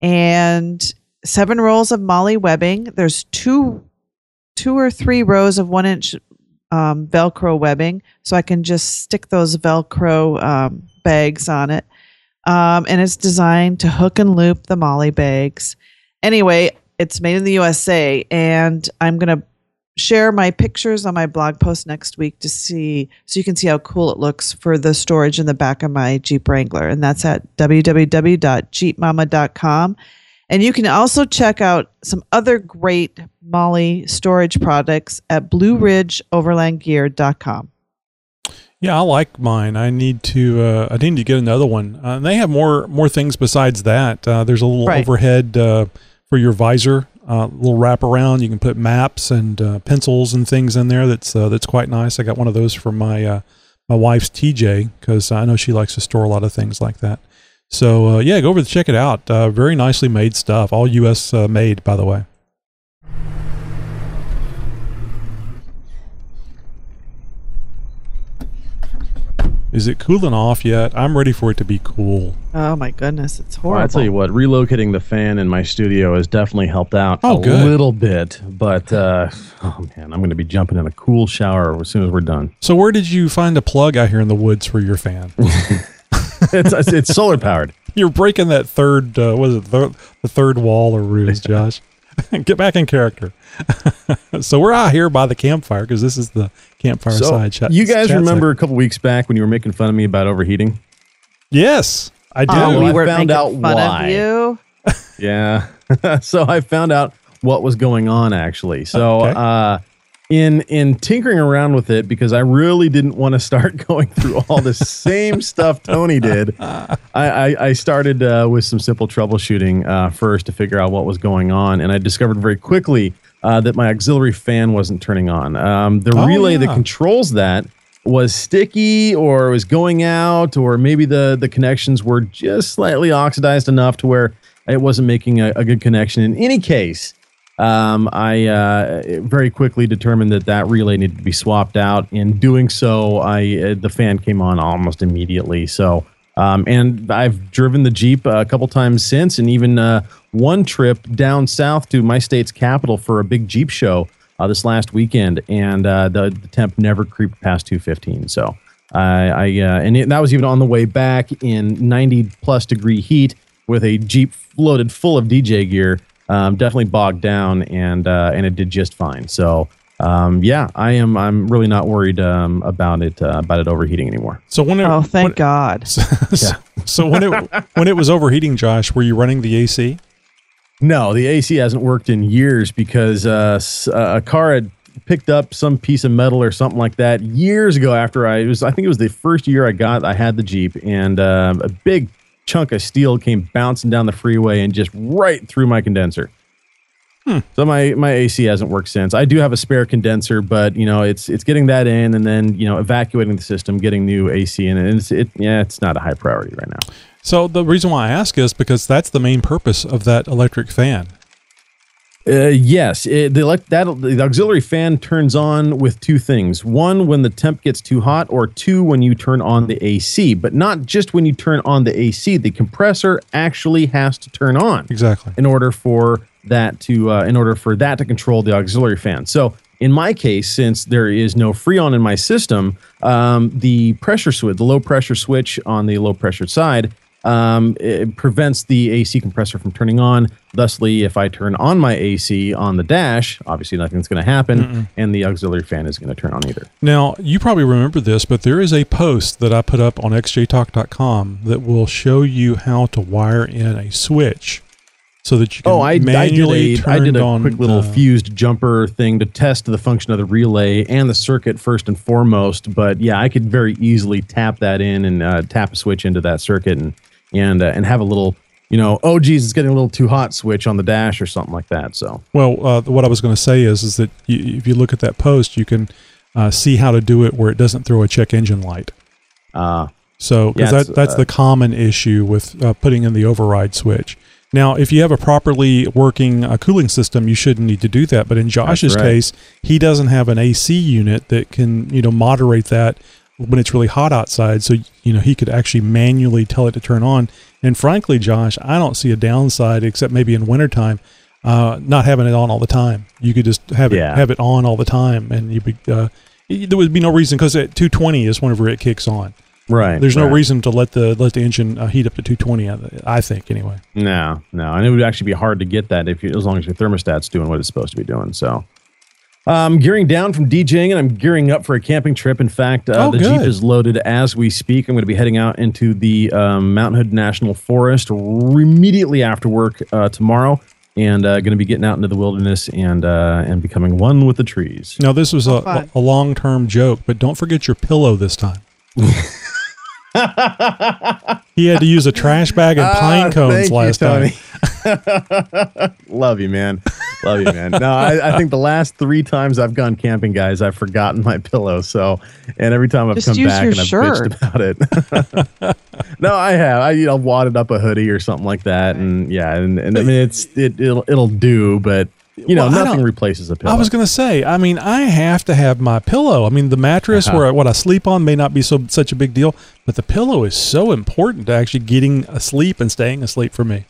and seven rolls of MOLLE webbing. There's two two or three rows of one inch um, Velcro webbing, so I can just stick those Velcro um, bags on it. Um, and it's designed to hook and loop the MOLLE bags. Anyway, it's made in the USA, and I'm gonna share my pictures on my blog post next week to see so you can see how cool it looks for the storage in the back of my Jeep Wrangler, and that's at www.jeepmama.com. And you can also check out some other great MOLLE storage products at blueridgeoverlandgear.com. Yeah, I like mine. I need to. Uh, I need to get another one. Uh, they have more more things besides that. Uh, there's a little Right. overhead uh, for your visor, uh, little wraparound. You can put maps and uh, pencils and things in there. That's uh, that's quite nice. I got one of those for my uh, my wife's TJ because I know she likes to store a lot of things like that. So uh, yeah, go over to check it out. Uh, very nicely made stuff. All U.S. Uh, made, by the way. Is it cooling off yet? I'm ready for it to be cool. Oh my goodness, it's Well, horrible. I tell you what, relocating the fan in my studio has definitely helped out Oh, a good. little bit. But uh, oh man, I'm going to be jumping in a cool shower as soon as we're done. So where did you find a plug out here in the woods for your fan? it's, it's it's solar powered. You're breaking that third. Uh, was it the, the third wall or ruse, Josh? Get back in character. so we're out here by the campfire because this is the campfire So side chat. you guys chat remember a couple weeks back when you were making fun of me about overheating? Yes, I do. Oh, we I weren't found out fun why. of you. Yeah. so I found out what was going on actually. So Okay. uh in in tinkering around with it because I really didn't want to start going through all the same stuff Tony did. I, I, I started uh, with some simple troubleshooting uh, first to figure out what was going on, and I discovered very quickly uh, that my auxiliary fan wasn't turning on. Um, the Oh, relay that controls that was sticky or was going out or maybe the the connections were just slightly oxidized enough to where it wasn't making a, a good connection in any case um, i uh, very quickly determined that that relay needed to be swapped out in doing so i uh, the fan came on almost immediately so um, and i've driven the jeep a couple times since and even uh, one trip down south to my state's capital for a big jeep show uh, this last weekend, and uh, the, the temp never creeped past 215. So I, uh, and it, that was even on the way back in 90 plus degree heat with a Jeep loaded full of DJ gear. Um, definitely bogged down, and uh, and it did just fine. So um, yeah, I am. I'm really not worried um, about it uh, about it overheating anymore. So when it, Oh, thank when- God. so, so when it when it was overheating, Josh, were you running the AC? No, the AC hasn't worked in years because uh, uh, a car had picked up some piece of metal or something like that years ago. After I it was, I think it was the first year I got, I had the Jeep, and uh, a big chunk of steel came bouncing down the freeway and just right through my condenser. Hmm. So my my AC hasn't worked since. I do have a spare condenser, but you know it's it's getting that in and then you know evacuating the system, getting new AC in, and it's it yeah it's not a high priority right now. So the reason why I ask is because that's the main purpose of that electric fan. Uh, yes, it, the, elect, that, the auxiliary fan turns on with two things. One, when the temp gets too hot, or two, when you turn on the AC. But not just when you turn on the AC. The compressor actually has to turn on Exactly. in order for that to uh, in order for that to control the auxiliary fan. So in my case, since there is no freon in my system, um, the pressure switch, the low pressure switch on the low pressure side, um, it prevents the AC compressor from turning on. Thusly, if I turn on my AC on the dash, obviously nothing's going to happen, and the auxiliary fan is going to turn on either. Now, you probably remember this, but there is a post that I put up on xjtalk.com that will show you how to wire in a switch so that you can Oh, I, I did manually a I did a on quick little uh, fused jumper thing to test the function of the relay and the circuit first and foremost. But yeah, I could very easily tap that in and uh, tap a switch into that circuit and and uh, and have a little you know oh geez it's getting a little too hot switch on the dash or something like that. So Well, uh, what I was going to say is, is that you, if you look at that post, you can uh, see how to do it where it doesn't throw a check engine light. uh, So, because Yeah, that, that's uh, the common issue with uh, putting in the override switch. Now, if you have a properly working uh, cooling system, you shouldn't need to do that. But in Josh's right. case, he doesn't have an AC unit that can, you know, moderate that when it's really hot outside. So, you know, he could actually manually tell it to turn on. And frankly, Josh, I don't see a downside except maybe in wintertime, uh, not having it on all the time. You could just have it Yeah. have it on all the time, and you be, uh, there would be no reason because at 220 is whenever it kicks on. right, There's no right. reason to let the let the engine uh, heat up to 220. I- I think anyway. No, no, and it would actually be hard to get that if you, as long as your thermostat's doing what it's supposed to be doing. So, I'm gearing down from DJing and I'm gearing up for a camping trip. In fact, uh, Oh, the Jeep is loaded as we speak. I'm going to be heading out into the um, Mountain Hood National Forest r- immediately after work uh, tomorrow, and uh, going to be getting out into the wilderness and uh, and becoming one with the trees. Now this was a, a long term joke, but don't forget your pillow this time. he had to use a trash bag and pine Ah, cones thank you, last time. Tony. Love you, man. Love you, man. No, I, I think the last three times I've gone camping, guys, I've forgotten my pillow. So, and every time I've Just come back and I've shirt. bitched about it. no, I have. I you know wadded up a hoodie or something like that, and yeah, and, and I mean it's it it'll it'll do, but you know, Well, nothing replaces a pillow. I was going to say, I mean, I have to have my pillow. I mean, the mattress Uh-huh. where what I sleep on may not be so such a big deal, but the pillow is so important to actually getting asleep and staying asleep for me.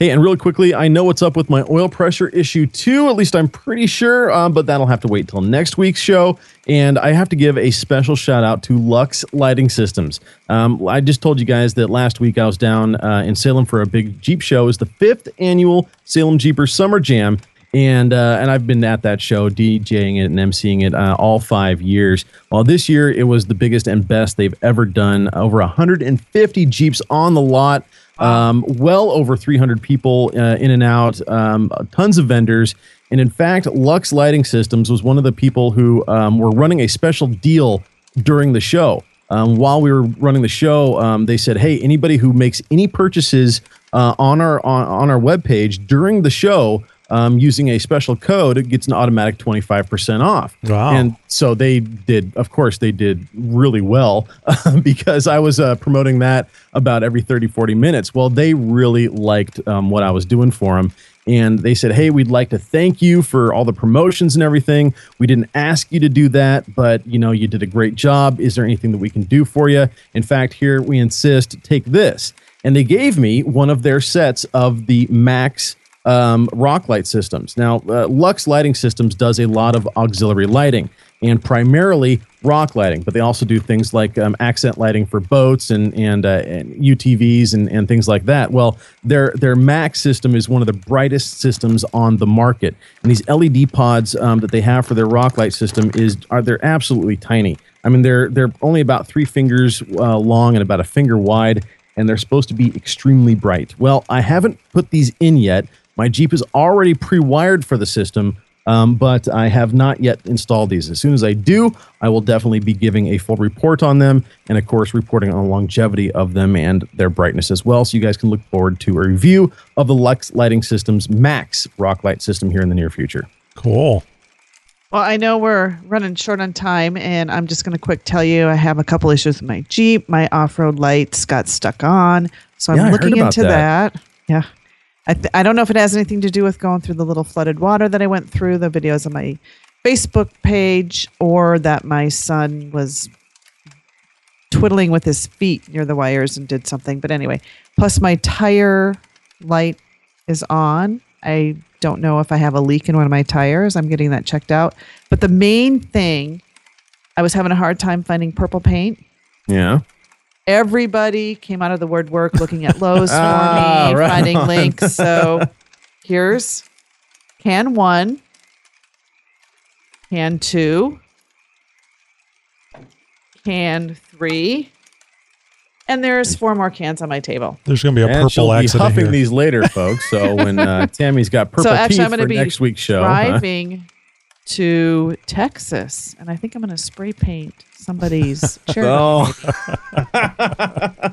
Hey, and really quickly, I know what's up with my oil pressure issue too. At least I'm pretty sure, um, but that'll have to wait till next week's show. And I have to give a special shout out to Lux Lighting Systems. Um, I just told you guys that last week I was down uh, in Salem for a big Jeep show. It's the fifth annual Salem Jeepers Summer Jam. And uh, and I've been at that show, DJing it and emceeing it uh, all five years. Well, this year it was the biggest and best they've ever done. Over 150 Jeeps on the lot um, well over 300 people uh, in and out, um, tons of vendors. And in fact, Lux Lighting Systems was one of the people who um, were running a special deal during the show. Um, while we were running the show, um, they said, "Hey, anybody who makes any purchases uh, on our on, on our webpage during the show." Um, using a special code, it gets an automatic 25% off. Wow. And so they did, of course, they did really well because I was uh, promoting that about every 30, 40 minutes. Well, they really liked um, what I was doing for them. And they said, Hey, we'd like to thank you for all the promotions and everything. We didn't ask you to do that, but you know, you did a great job. Is there anything that we can do for you? In fact, here we insist, take this. And they gave me one of their sets of the Max um, rock light systems. Now, uh, Lux Lighting Systems does a lot of auxiliary lighting and primarily rock lighting, but they also do things like um, accent lighting for boats and and, uh, and UTVs and, and things like that. Well, their their Max system is one of the brightest systems on the market, and these LED pods um, that they have for their rock light system is are they're absolutely tiny. I mean, they're they're only about three fingers uh, long and about a finger wide, and they're supposed to be extremely bright. Well, I haven't put these in yet. My Jeep is already pre-wired for the system, um, but I have not yet installed these. As soon as I do, I will definitely be giving a full report on them, and of course, reporting on the longevity of them and their brightness as well. So you guys can look forward to a review of the Lux Lighting Systems Max rock light system here in the near future. Cool. Well, I know we're running short on time, and I'm just going to quick tell you I have a couple issues with my Jeep. My off road lights got stuck on. So I'm Yeah, looking into that. that. Yeah. I, th- I don't know if it has anything to do with going through the little flooded water that I went through, the videos on my Facebook page, or that my son was twiddling with his feet near the wires and did something. But anyway, plus my tire light is on. I don't know if I have a leak in one of my tires. I'm getting that checked out. But the main thing, I was having a hard time finding purple paint. Yeah. Everybody came out of the word work looking at Lowe's for Ah, me, right finding on. links. So here's can one, can two, can three, and there's four more cans on my table. There's going to be a and she'll purple be accident huffing here. these later, folks. So when uh, Tammy's got purple so actually, teeth I'm going to for be next week's show, huh? Driving to Texas, and I think I'm going to spray paint somebody's chair. Oh.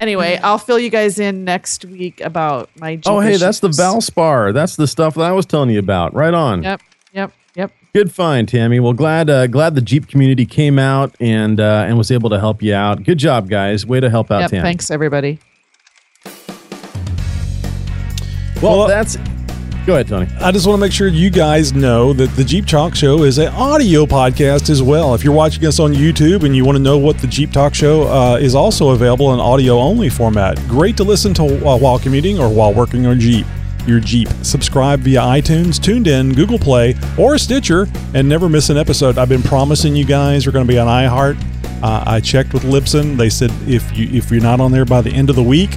Anyway, I'll fill you guys in next week about my. Jeep oh, hey, that's the issues. Valspar. That's the stuff that I was telling you about. Right on. Yep, yep, yep. Good find, Tammy. Well, glad uh, glad the Jeep community came out and uh, and was able to help you out. Good job, guys. Way to help out, Yep, Tammy. thanks everybody. Well, that's. Go ahead, Tony. I just want to make sure you guys know that the Jeep Talk Show is an audio podcast as well. If you're watching us on YouTube and you want to know what the Jeep Talk Show uh, is also available in audio only format, great to listen to while, while commuting or while working on Jeep. Your Jeep. Subscribe via iTunes, TuneIn, Google Play, or Stitcher, and never miss an episode. I've been promising you guys we're going to be on iHeart. Uh, I checked with Libsyn. They said if you if you're not on there by the end of the week,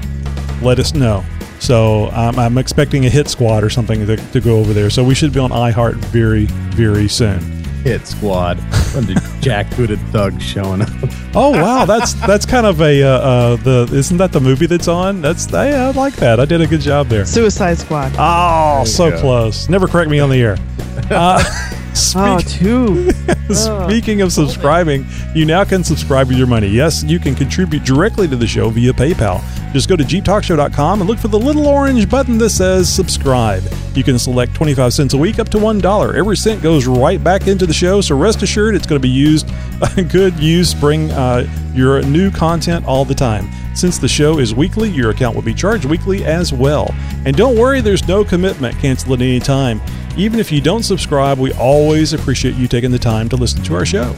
let us know. So um, I'm expecting a hit squad or something to, to go over there. So we should be on iHeart very, very soon. Hit squad. Bunch of jackbooted thugs showing up. Oh wow, that's that's kind of a uh, uh, the isn't that the movie that's on? That's I, I like that. I did a good job there. Suicide Squad. Oh, so go. close. Never correct me on the air. Uh, Oh, speak- two. Speaking of subscribing, you now can subscribe with your money. Yes, you can contribute directly to the show via PayPal. Just go to jeeptalkshow.com and look for the little orange button that says subscribe. You can select 25 cents a week up to $1. Every cent goes right back into the show, so rest assured it's going to be used, good use, bring uh, your new content all the time. Since the show is weekly, your account will be charged weekly as well. And don't worry, there's no commitment. Cancel at any time. Even if you don't subscribe, we always appreciate you taking the time to listen to our show.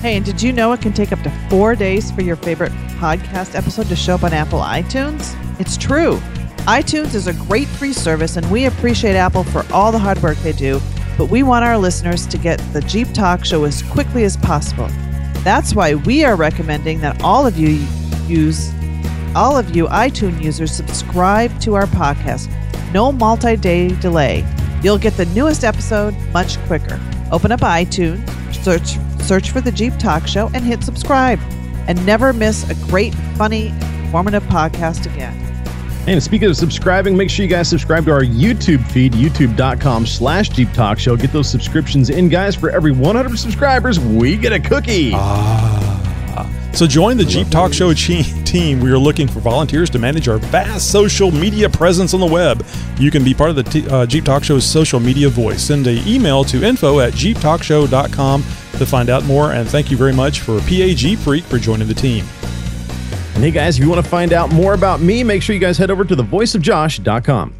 Hey, and did you know it can take up to four days for your favorite podcast episode to show up on Apple iTunes? It's true. iTunes is a great free service, and we appreciate Apple for all the hard work they do, but we want our listeners to get the Jeep Talk Show as quickly as possible. That's why we are recommending that all of you use all of you iTunes users subscribe to our podcast. No multi-day delay. You'll get the newest episode much quicker. Open up iTunes, search search for the Jeep Talk Show and hit subscribe. And never miss a great, funny, informative podcast again. And speaking of subscribing, make sure you guys subscribe to our YouTube feed, youtube.com slash Jeep Talk Show. Get those subscriptions in, guys. For every 100 subscribers, we get a cookie. Ah. So join the Jeep Talk Show team. We are looking for volunteers to manage our vast social media presence on the web. You can be part of the uh, Jeep Talk Show's social media voice. Send an email to info at jeeptalkshow.com to find out more. And thank you very much for PAG Freak for joining the team. And hey, guys, if you want to find out more about me, make sure you guys head over to thevoiceofjosh.com.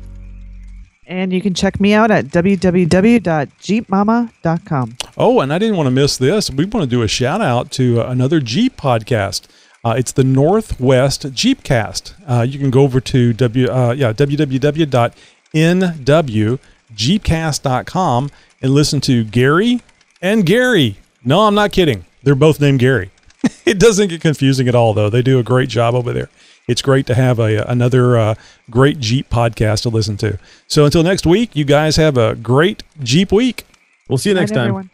And you can check me out at www.jeepmama.com. Oh, and I didn't want to miss this. We want to do a shout out to uh, another Jeep podcast. Uh, it's the Northwest Jeepcast. Uh, you can go over to w uh, yeah www.nwjeepcast.com and listen to Gary and Gary. No, I'm not kidding. They're both named Gary. it doesn't get confusing at all, though. They do a great job over there. It's great to have a another uh, great Jeep podcast to listen to. So until next week, you guys have a great Jeep week. We'll see you next Night, time. everyone.